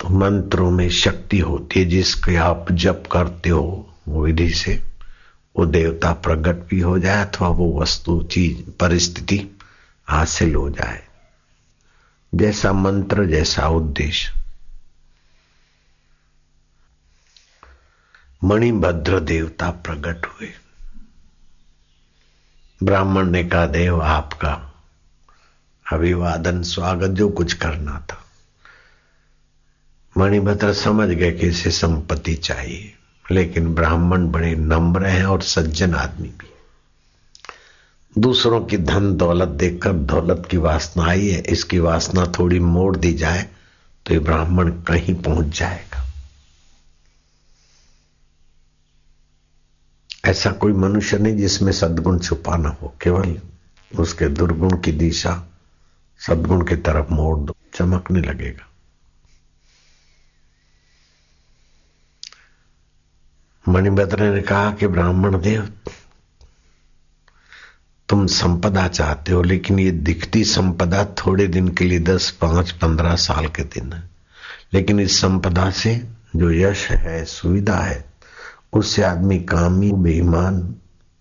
तो मंत्रों में शक्ति होती है, जिसके आप जप करते हो विधि से वो देवता प्रकट भी हो जाए अथवा वो वस्तु, चीज़, परिस्थिति हासिल हो जाए। जैसा मंत्र, जैसा उद्देश्य। मणिभद्र देवता प्रकट हुए। ब्राह्मण ने कहा, देव, आपका अभिवादन, स्वागत, जो कुछ करना था। मणिभद्र समझ गए कि इसे संपत्ति चाहिए। लेकिन ब्राह्मण बड़े नम्र हैं और सज्जन आदमी भी दूसरों की धन दौलत देखकर दौलत की वासना आई है, इसकी वासना थोड़ी मोड़ दी जाए तो ये ब्राह्मण कहीं पहुँच जाएगा। ऐसा कोई मनुष्य नहीं जिसमें सदगुण छुपा ना हो, केवल उसके दुर्गुण की दिशा सदगुण की तरफ़ मोड़ दो, चमकने लगेगा। मणिभद्र ने कहा कि ब्राह्मण देव, तुम संपदा चाहते हो, लेकिन ये दिखती संपदा थोड़े दिन के लिए दस, पाँच, पंद्रह साल के दिन है। लेकिन इस संपदा से जो यश है, सुविधा है, उससे आदमी कामी, बेईमान,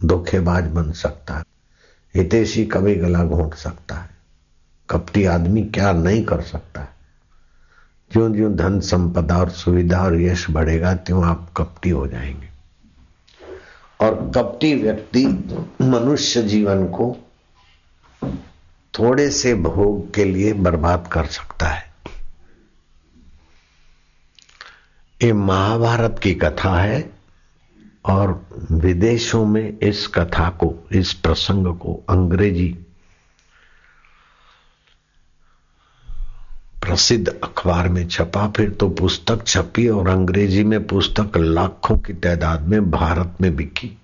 धोखेबाज बन सकता है। हितेशी कभी गला घोट सकता है। कपटी आदमी क्या नहीं कर सकता है। ज्यो ज्यो धन संपदा और सुविधा और यश बढ़ेगा, त्यों आप कपटी हो जाएँगे। और कपटी व्यक्ति मनुष्य जीवन को थोड़े से भोग के लिए बर्बाद कर सकता है। ये महाभारत की कथा है और विदेशों में इस कथा को, इस प्रसंग को अंग्रेज़ी प्रसिद्ध अखबार में छपा, फिर तो पुस्तक छपी और अंग्रेज़ी में पुस्तक लाखों की तादाद में भारत में बिकी।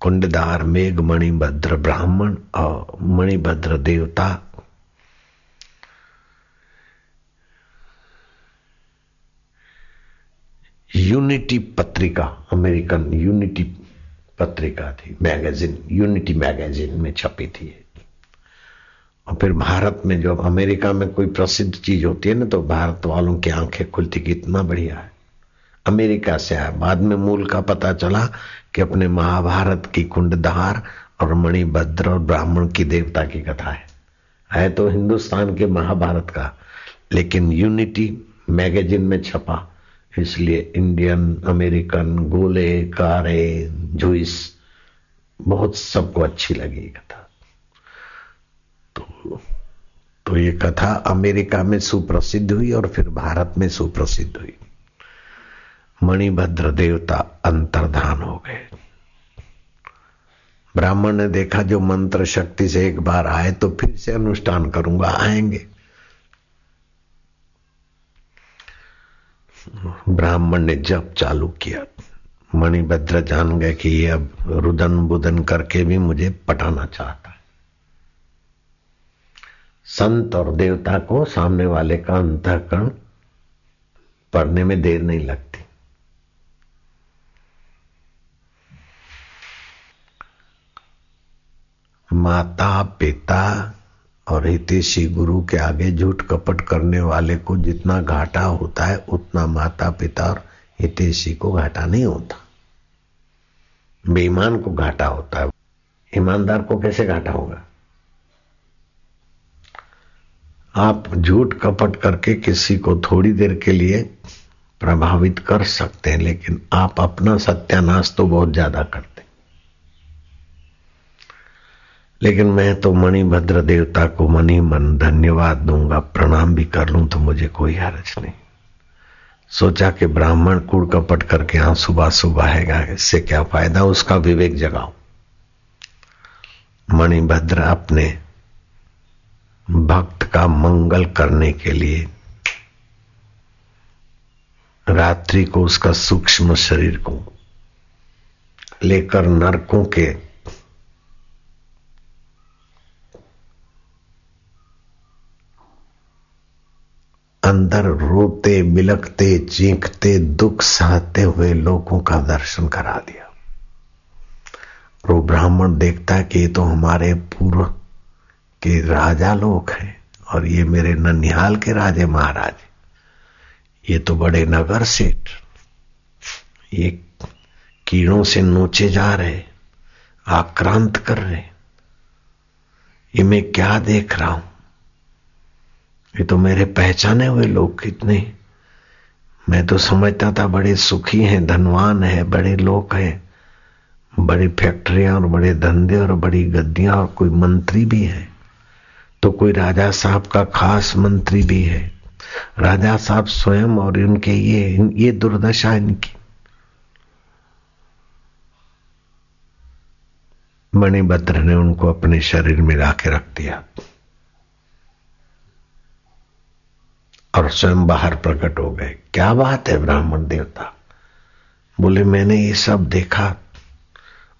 कुंडदार मेघ मणिभद्र ब्राह्मण और मणिभद्र देवता। यूनिटी पत्रिका, अमेरिकन यूनिटी पत्रिका थी, मैगजीन, यूनिटी मैगजीन में छपी थी। और फिर भारत में जो अमेरिका में कोई प्रसिद्ध चीज़ होती है ना तो भारत वालों की आँखें खुलती कि इतना बढ़िया है। अमेरिका से आया बाद में मूल का पता चला कि अपने महाभारत की कुंडधार और मणिभद्र और ब्राह्मण की देवता की कथा है। है तो हिंदुस्तान के महाभारत का, लेकिन यूनिटी मैगजीन में छपा। इसलिए इंडियन, अमेरिकन, गोले, कारे, जुइस, बहुत सबको अच्छी लगी कथा। तो तो ये कथा अमेरिका में सुप्रसिद्ध हुई और फिर भारत में सुप्रसिद्ध हुई। मणिभद्र देवता अंतर्धान हो गए। ब्राह्मण ने देखा, जो मंत्र शक्ति से एक बार आए तो फिर से अनुष्ठान करूँगा, आएँगे। ब्राह्मण ने जप चालू किया। मणिभद्र जान गए कि ये अब रुदन बुदन करके भी मुझे पटाना चाहता। संत और देवता को सामने वाले का अंतकरण पढ़ने में देर नहीं लगती। माता पिता और हितेशी गुरु के आगे झूठ कपट करने वाले को जितना घाटा होता है, उतना माता पिता और हितेशी को घाटा नहीं होता। बेईमान को घाटा होता है। ईमानदार को कैसे घाटा होगा? आप झूठ कपट करके किसी को थोड़ी देर के लिए प्रभावित कर सकते हैं, लेकिन आप अपना सत्यानाश तो बहुत ज़्यादा करते लेकिन मैं तो मणिभद्र देवता को मनी मन धन्यवाद दूँगा, प्रणाम भी कर लूँ तो मुझे कोई हरज नहीं। सोचा कि ब्राह्मण कूड़ कपट करके यहाँ सुबह सुबह आएगा इससे क्या फ़ायदा, उसका विवेक जगाओ मणिभद्र अपने भक्त का मंगल करने के लिए। रात्रि को उसका सूक्ष्म शरीर को लेकर नरकों के अंदर रोते बिलकते चीखते, दुख सहते हुए लोगों का दर्शन करा दिया। वो ब्राह्मण देखता कि ये तो हमारे पूर्व के राजा लोग हैं और ये मेरे ननिहाल के राजे महाराज ये तो बड़े नगर सेठ, ये कीड़ों से नोचे जा रहे आक्रांत कर रहे ये मैं क्या देख रहा हूँ? ये तो मेरे पहचाने हुए लोग कितने मैं तो समझता था बड़े सुखी हैं, धनवान है, बड़े लोग हैं, बड़ी फैक्ट्रियाँ और बड़े धंधे और बड़ी गद्दियाँ और कोई मंत्री भी है। तो कोई राजा साहब का खास मंत्री भी है। राजा साहब स्वयं और इनके ये ये दुर्दशा इनकी। मणिभद्र ने उनको अपने शरीर में ला के रख दिया और स्वयं बाहर प्रकट हो गए। क्या बात है ब्राह्मण देवता? बोले, मैंने ये सब देखा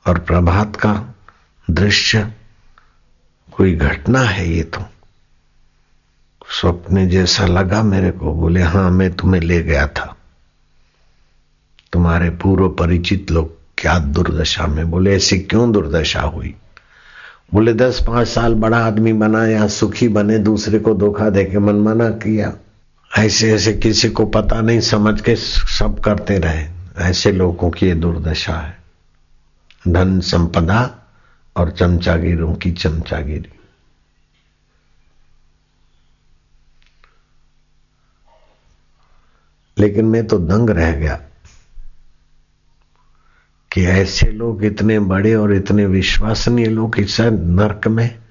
और प्रभात का दृश्य कोई घटना है ये तो? स्वप्न जैसा लगा मेरे को, बोले हाँ मैं तुम्हें ले गया था। तुम्हारे पूर्व परिचित लोग क्या दुर्दशा में? बोले, ऐसी क्यों दुर्दशा हुई? बोले, दस पाँच साल बड़ा आदमी बना या सुखी बने, दूसरे को धोखा देके मनमाना किया। ऐसे ऐसे किसी को पता नहीं, समझ के सब करते रहे। ऐसे लोगों की ये दुर्दशा है। धन संपदा और चमचागिरों की चमचागिरी। लेकिन मैं तो दंग रह गया कि ऐसे लोग इतने बड़े और इतने विश्वसनीय लोग इस नरक में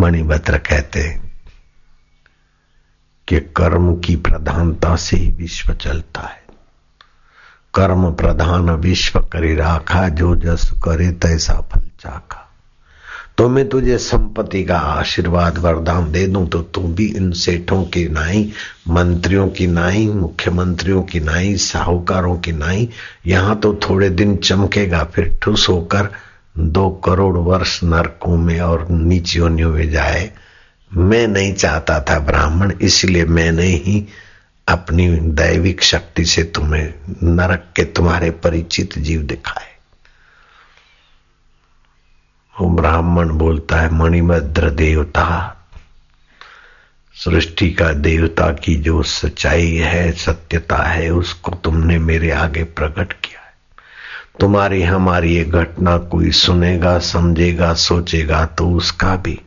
मणिभद्र कहते हैं कि कर्म की प्रधानता से ही विश्व चलता है। कर्म प्रधान विश्व करी राखा, जो जस करे तैसा फल चाखा। तो मैं तुझे संपत्ति का आशीर्वाद वरदान दे दूँ तो तू भी इन सेठों की नाई, मंत्रियों की नाई, मुख्यमंत्रियों की नाई, साहूकारों की नाई, यहाँ तो थोड़े दिन चमकेगा, फिर ठुस होकर दो करोड़ वर्ष नरकों में और नीचियों में जाए। मैं नहीं चाहता था ब्राह्मण, इसलिए मैंने ही अपनी दैविक शक्ति से तुम्हें नरक के तुम्हारे परिचित जीव दिखाए। ब्राह्मण बोलता है मणिभद्र देवता सृष्टि का देवता की जो सच्चाई है, सत्यता है, उसको तुमने मेरे आगे प्रकट किया है। तुम्हारी हमारी ये घटना कोई सुनेगा, समझेगा, सोचेगा तो उसका भी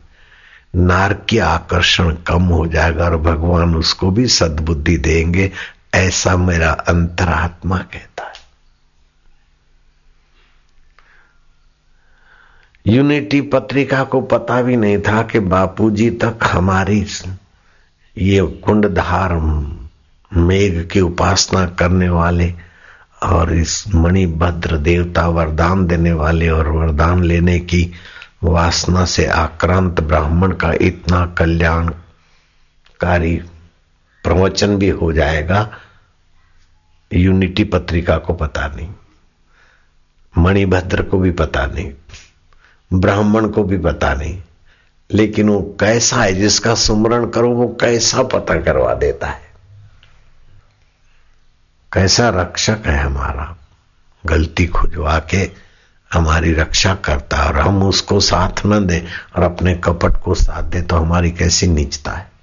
नारकीय आकर्षण कम हो जाएगा और भगवान उसको भी सद्बुद्धि देंगे, ऐसा मेरा अंतरात्मा कहता है। यूनिटी पत्रिका को पता भी नहीं था कि बापूजी तक हमारी ये कुंडधार मेघ की उपासना करने वाले और इस मणिभद्र देवता वरदान देने वाले और वरदान लेने की वासना से आक्रांत ब्राह्मण का इतना कल्याणकारी प्रवचन भी हो जाएगा, यूनिटी पत्रिका को पता नहीं, मणिभद्र को भी पता नहीं। ब्राह्मण को भी पता नहीं, लेकिन वो कैसा है, जिसका सुमरण करो, वो कैसा पता करवा देता है। कैसा रक्षक है हमारा, गलती खुजवा के हमारी रक्षा करता है और हम उसको साथ न दें और अपने कपट को साथ दें तो हमारी कैसी नीचता है।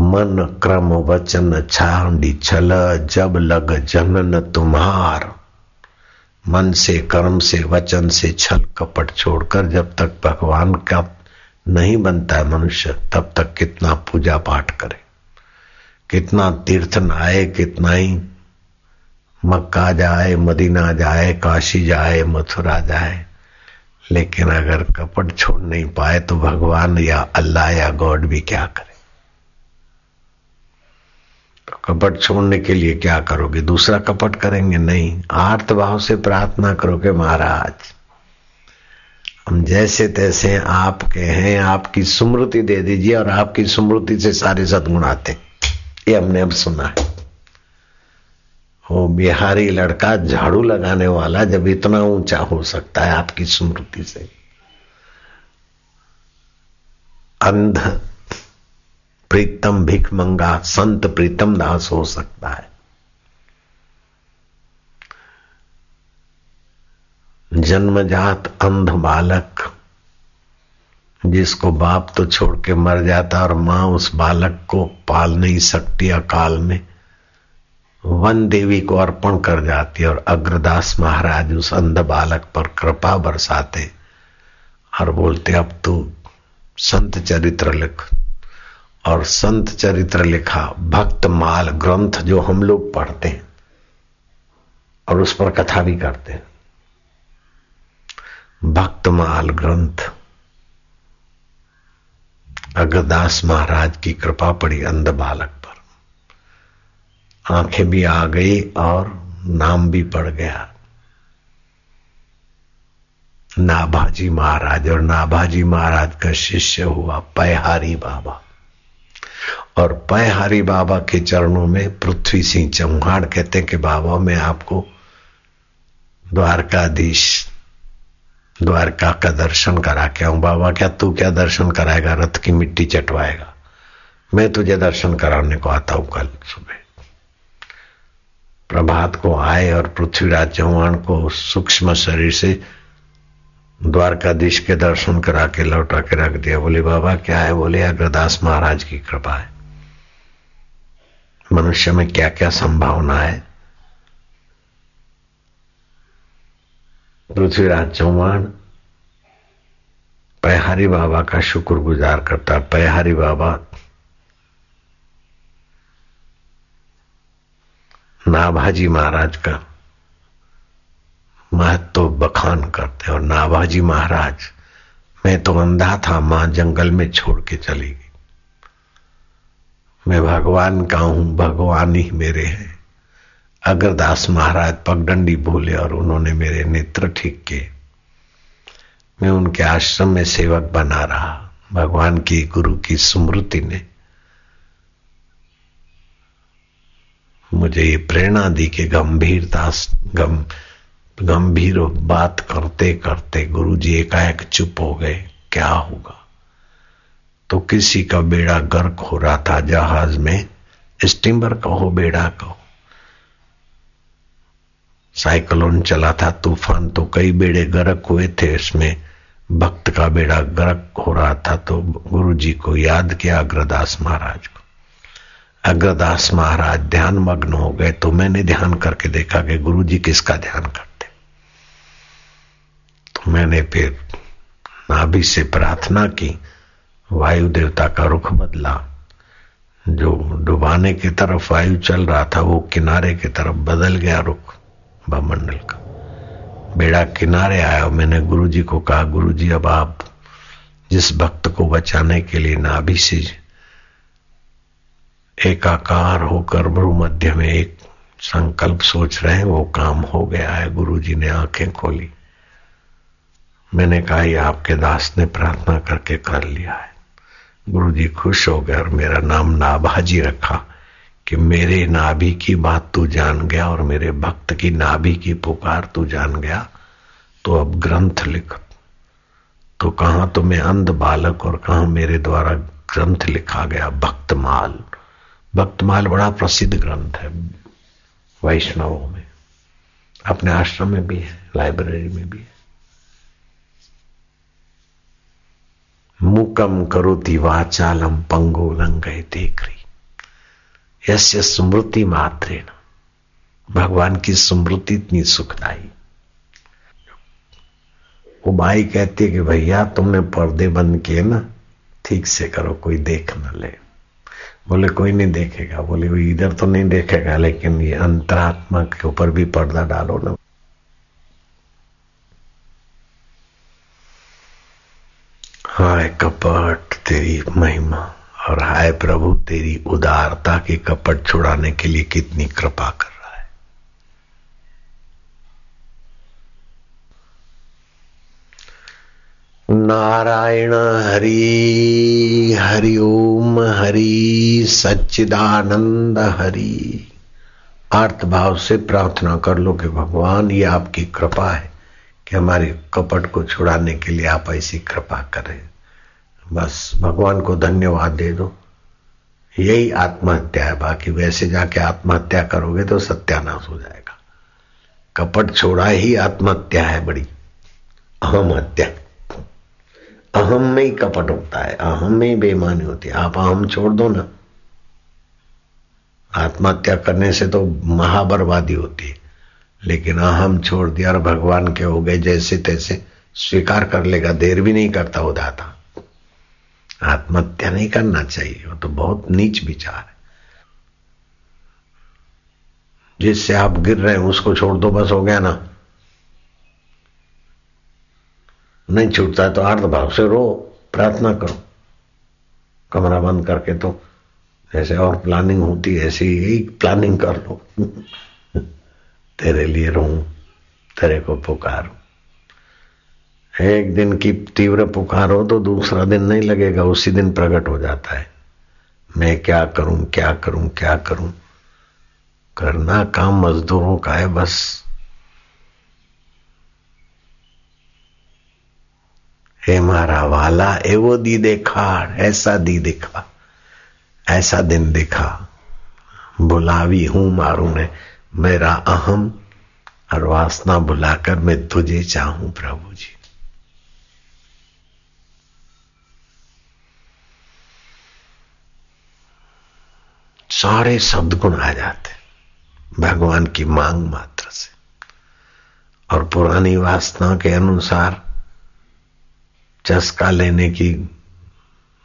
मन क्रम वचन छांडी छल, जब लग जनन तुम्हार। मन से कर्म से वचन से छल कपट छोड़कर, जब तक भगवान का नहीं बनता है मनुष्य, तब तक कितना पूजा पाठ करे। कितना तीर्थ आए कितना ही मक्का जाए, मदीना जाए, काशी जाए, मथुरा जाए। लेकिन अगर कपट छोड़ नहीं पाए तो भगवान या अल्लाह या गॉड भी क्या करे? कपट छोड़ने के लिए क्या करोगे? दूसरा कपट करेंगे? नहीं। आर्थ भाव से प्रार्थना करोगे, महाराज? हम जैसे तैसे आपके हैं, आपकी स्मृति दे दीजिए और आपकी स्मृति से सारे सदगुण आते ये हमने अब सुना है। वो बिहारी लड़का, झाड़ू लगाने वाला, जब इतना ऊँचा हो सकता है आपकी स्मृति से। अंध प्रीतम भिख मंगा संत प्रीतम दास हो सकता है। जन्मजात अंध बालक, जिसको बाप तो छोड़ के मर जाता और माँ उस बालक को पाल नहीं सकती अकाल में, वन देवी को अर्पण कर जाती और अग्रदास महाराज उस अंध बालक पर कृपा बरसाते और बोलते, अब तू संत चरित्र लिख। और संत चरित्र लिखा भक्त माल ग्रंथ जो हम लोग पढ़ते हैं और उस पर कथा भी करते हैं। भक्तमाल ग्रंथ। अग्रदास महाराज की कृपा पड़ी अंध बालक पर। आँखें भी आ गई और नाम भी पड़ गया। नाभाजी महाराज और नाभाजी महाराज का शिष्य हुआ पैहारी बाबा। और पैहारी बाबा के चरणों में पृथ्वी सिंह चौहान कहते कि, बाबा, मैं आपको द्वारकाधीश, द्वारका का दर्शन करा के आऊँ। बाबा, क्या तू क्या दर्शन कराएगा? रथ की मिट्टी चटवाएगा। मैं तुझे दर्शन कराने को आता हूँ कल सुबह। प्रभात को आए और पृथ्वीराज चौहान को सूक्ष्म शरीर से द्वारकाधीश के दर्शन करा के लौटा के रख दिया। बोले, बाबा, क्या है? बोले, अग्रदास महाराज की कृपा है। मनुष्य में क्या क्या संभावना है? पृथ्वीराज चौहान, पैहारी बाबा का शुक्रगुजार करता पैहारी बाबा नाभाजी महाराज का महत्व बखान करते और नाभाजी महाराज, मैं तो अंधा था, माँ जंगल में छोड़ के चली गई। मैं भगवान का हूँ, भगवान ही मेरे हैं। अग्रदास महाराज पगडंडी भूले और उन्होंने मेरे नेत्र ठीक किए, मैं उनके आश्रम में सेवक बना रहा। भगवान की गुरु की स्मृति ने मुझे ये प्रेरणा दी कि गंभीरता गम, गंभीर बात करते करते गुरु जी एकाएक चुप हो गए। क्या होगा? तो किसी का बेड़ा गर्क हो रहा था जहाज़ में, स्टीमर कहो, बेड़ा कहो। साइक्लोन चला था तूफ़ान तो कई बेड़े गर्क हुए थे, इसमें भक्त का बेड़ा गर्क हो रहा था तो गुरु जी को याद किया अग्रदास महाराज को। अग्रदास महाराज ध्यान मग्न हो गए तो मैंने ध्यान करके देखा कि गुरु जी किसका ध्यान करते। तो मैंने फिर नाभि से प्रार्थना की वायु देवता का रुख बदला। जो डुबाने की तरफ़ वायु चल रहा था, वो किनारे की तरफ़ बदल गया रुख, बमंडल का। बेड़ा किनारे आया, मैंने गुरु जी को कहा गुरु जी अब आप जिस भक्त को बचाने के लिए नाभि से एकाकार होकर भ्रू मध्य में एक संकल्प सोच रहे हैं, वो काम हो गया है गुरु जी ने आँखें खोली। मैंने कहा, ये आपके दास ने प्रार्थना करके कर लिया है। गुरु जी खुश हो गए और मेरा नाम नाभाजी रखा कि मेरे नाभि की बात तू जान गया और मेरे भक्त की नाभि की पुकार तू जान गया तो अब ग्रंथ लिख। तो कहा तो मैं अंध बालक और कहा मेरे द्वारा ग्रंथ लिखा गया भक्तमाल? भक्तमाल बड़ा प्रसिद्ध ग्रंथ है वैष्णवों में। अपने आश्रम में भी है, लाइब्रेरी में भी है। मुकम करोति वाचालम पंगो लंगय देखरी यस्य स्मृति मात्रेण। भगवान की स्मृति इतनी सुखदाई। वो भाई कहती है कि भैया, तुमने पर्दे बंद किए ना, ठीक से करो, कोई देख न ले। बोले, कोई नहीं देखेगा। बोले, वो इधर तो नहीं देखेगा, लेकिन ये अंतरात्मा के ऊपर भी पर्दा डालो ना। हाय कपट, तेरी महिमा और हाय प्रभु, तेरी उदारता के कपट छुड़ाने के लिए कितनी कृपा कर रहा है। नारायण हरि हरि ओम हरि, सच्चिदानंद हरि। अर्थ भाव से प्रार्थना कर लो कि भगवान, ये आपकी कृपा है। कि हमारी कपट को छुड़ाने के लिए आप ऐसी कृपा करें। बस भगवान को धन्यवाद दे दो। यही आत्महत्या है। बाकी वैसे जाके आत्महत्या करोगे तो सत्यानाश हो जाएगा। कपट छोड़ा ही आत्महत्या है बड़ी। अहम हत्या। अहम में ही कपट होता है। अहम में ही बेमानी होती है। आप अहम छोड़ दो ना। आत्महत्या करने से तो महाबर्बादी होती है। लेकिन अहम छोड़ दिया और भगवान के हो गए, जैसे तैसे स्वीकार कर लेगा, देर भी नहीं करता हो दाता आत्महत्या नहीं करना चाहिए, वो तो बहुत नीच विचार है। जिससे आप गिर रहे हैं, उसको छोड़ दो, बस हो गया ना। नहीं छूटता है तो अर्ध भाव से रो, प्रार्थना करो। कमरा बंद करके तो जैसे और प्लानिंग होती है, ऐसी ही प्लानिंग कर लो। तेरे लिए रो तेरे को पुकारू। एक दिन की तीव्र पुकार हो तो दूसरा दिन नहीं लगेगा, उसी दिन प्रकट हो जाता है। मैं क्या करूँ क्या करूँ क्या करूँ? करना काम मजदूरों का है बस। हे मारा वाला एवो दी देखा ऐसा दी देखा ऐसा दिन दिखा। बुलावी हूँ मारू ने मेरा अहम और वासना बुलाकर मैं तुझे चाहूँ, प्रभु जी। सारे सदगुण आ जाते भगवान की मांग मात्र से। और पुरानी वासना के अनुसार चस्का लेने की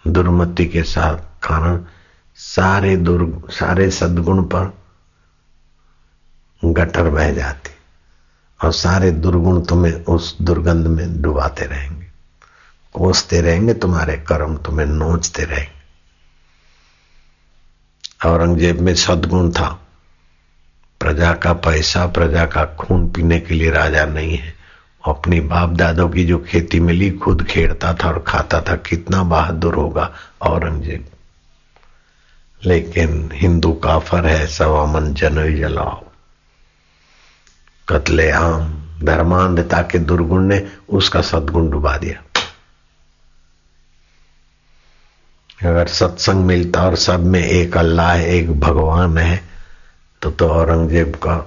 दुर्मति के साथ कारण सारे दुर्ग, सारे सदगुण पर गटर बह जाती। और सारे दुर्गुण तुम्हें उस दुर्गंध में डुबाते रहेंगे। कोसते रहेंगे, तुम्हारे कर्म तुम्हें नोचते रहेंगे। औरंगज़ेब में सदगुण था। प्रजा का पैसा, प्रजा का खून पीने के लिए राजा नहीं है। अपनी बाप दादों की जो खेती मिली, खुद खेड़ता था और खाता था। कितना बहादुर होगा औरंगज़ेब। लेकिन हिंदू काफर है, सवामन जनई जलाओ कतले आम धर्मांधता के दुर्गुण ने उसका सदगुण डुबा दिया। अगर सत्संग मिलता और सब में एक अल्लाह है, एक भगवान है तो तो औरंगज़ेब का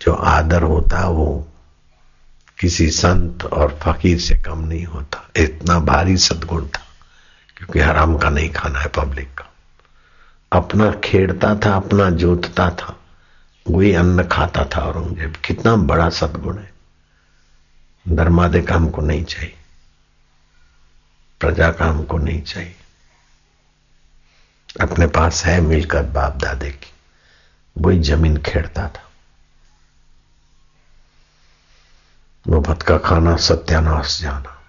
जो आदर होता वो किसी संत और फकीर से कम नहीं होता। इतना भारी सदगुण था, क्योंकि हराम का नहीं खाना है पब्लिक का। अपना खेड़ता था, अपना जोतता था। वही अन्न खाता था औरंगज़ेब। कितना बड़ा सदगुण है। धर्मादे का हमको नहीं चाहिए। प्रजा का हमको नहीं चाहिए। अपने पास है मिलकर बाप दादे की। वही ज़मीन खेड़ता था। मुफ़्त का खाना, सत्यानाश जाना।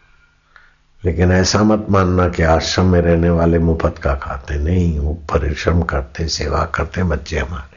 लेकिन ऐसा मत मानना कि आश्रम में रहने वाले मुफ़्त का खाते नहीं, वो परिश्रम करते, सेवा करते बच्चे हमारे।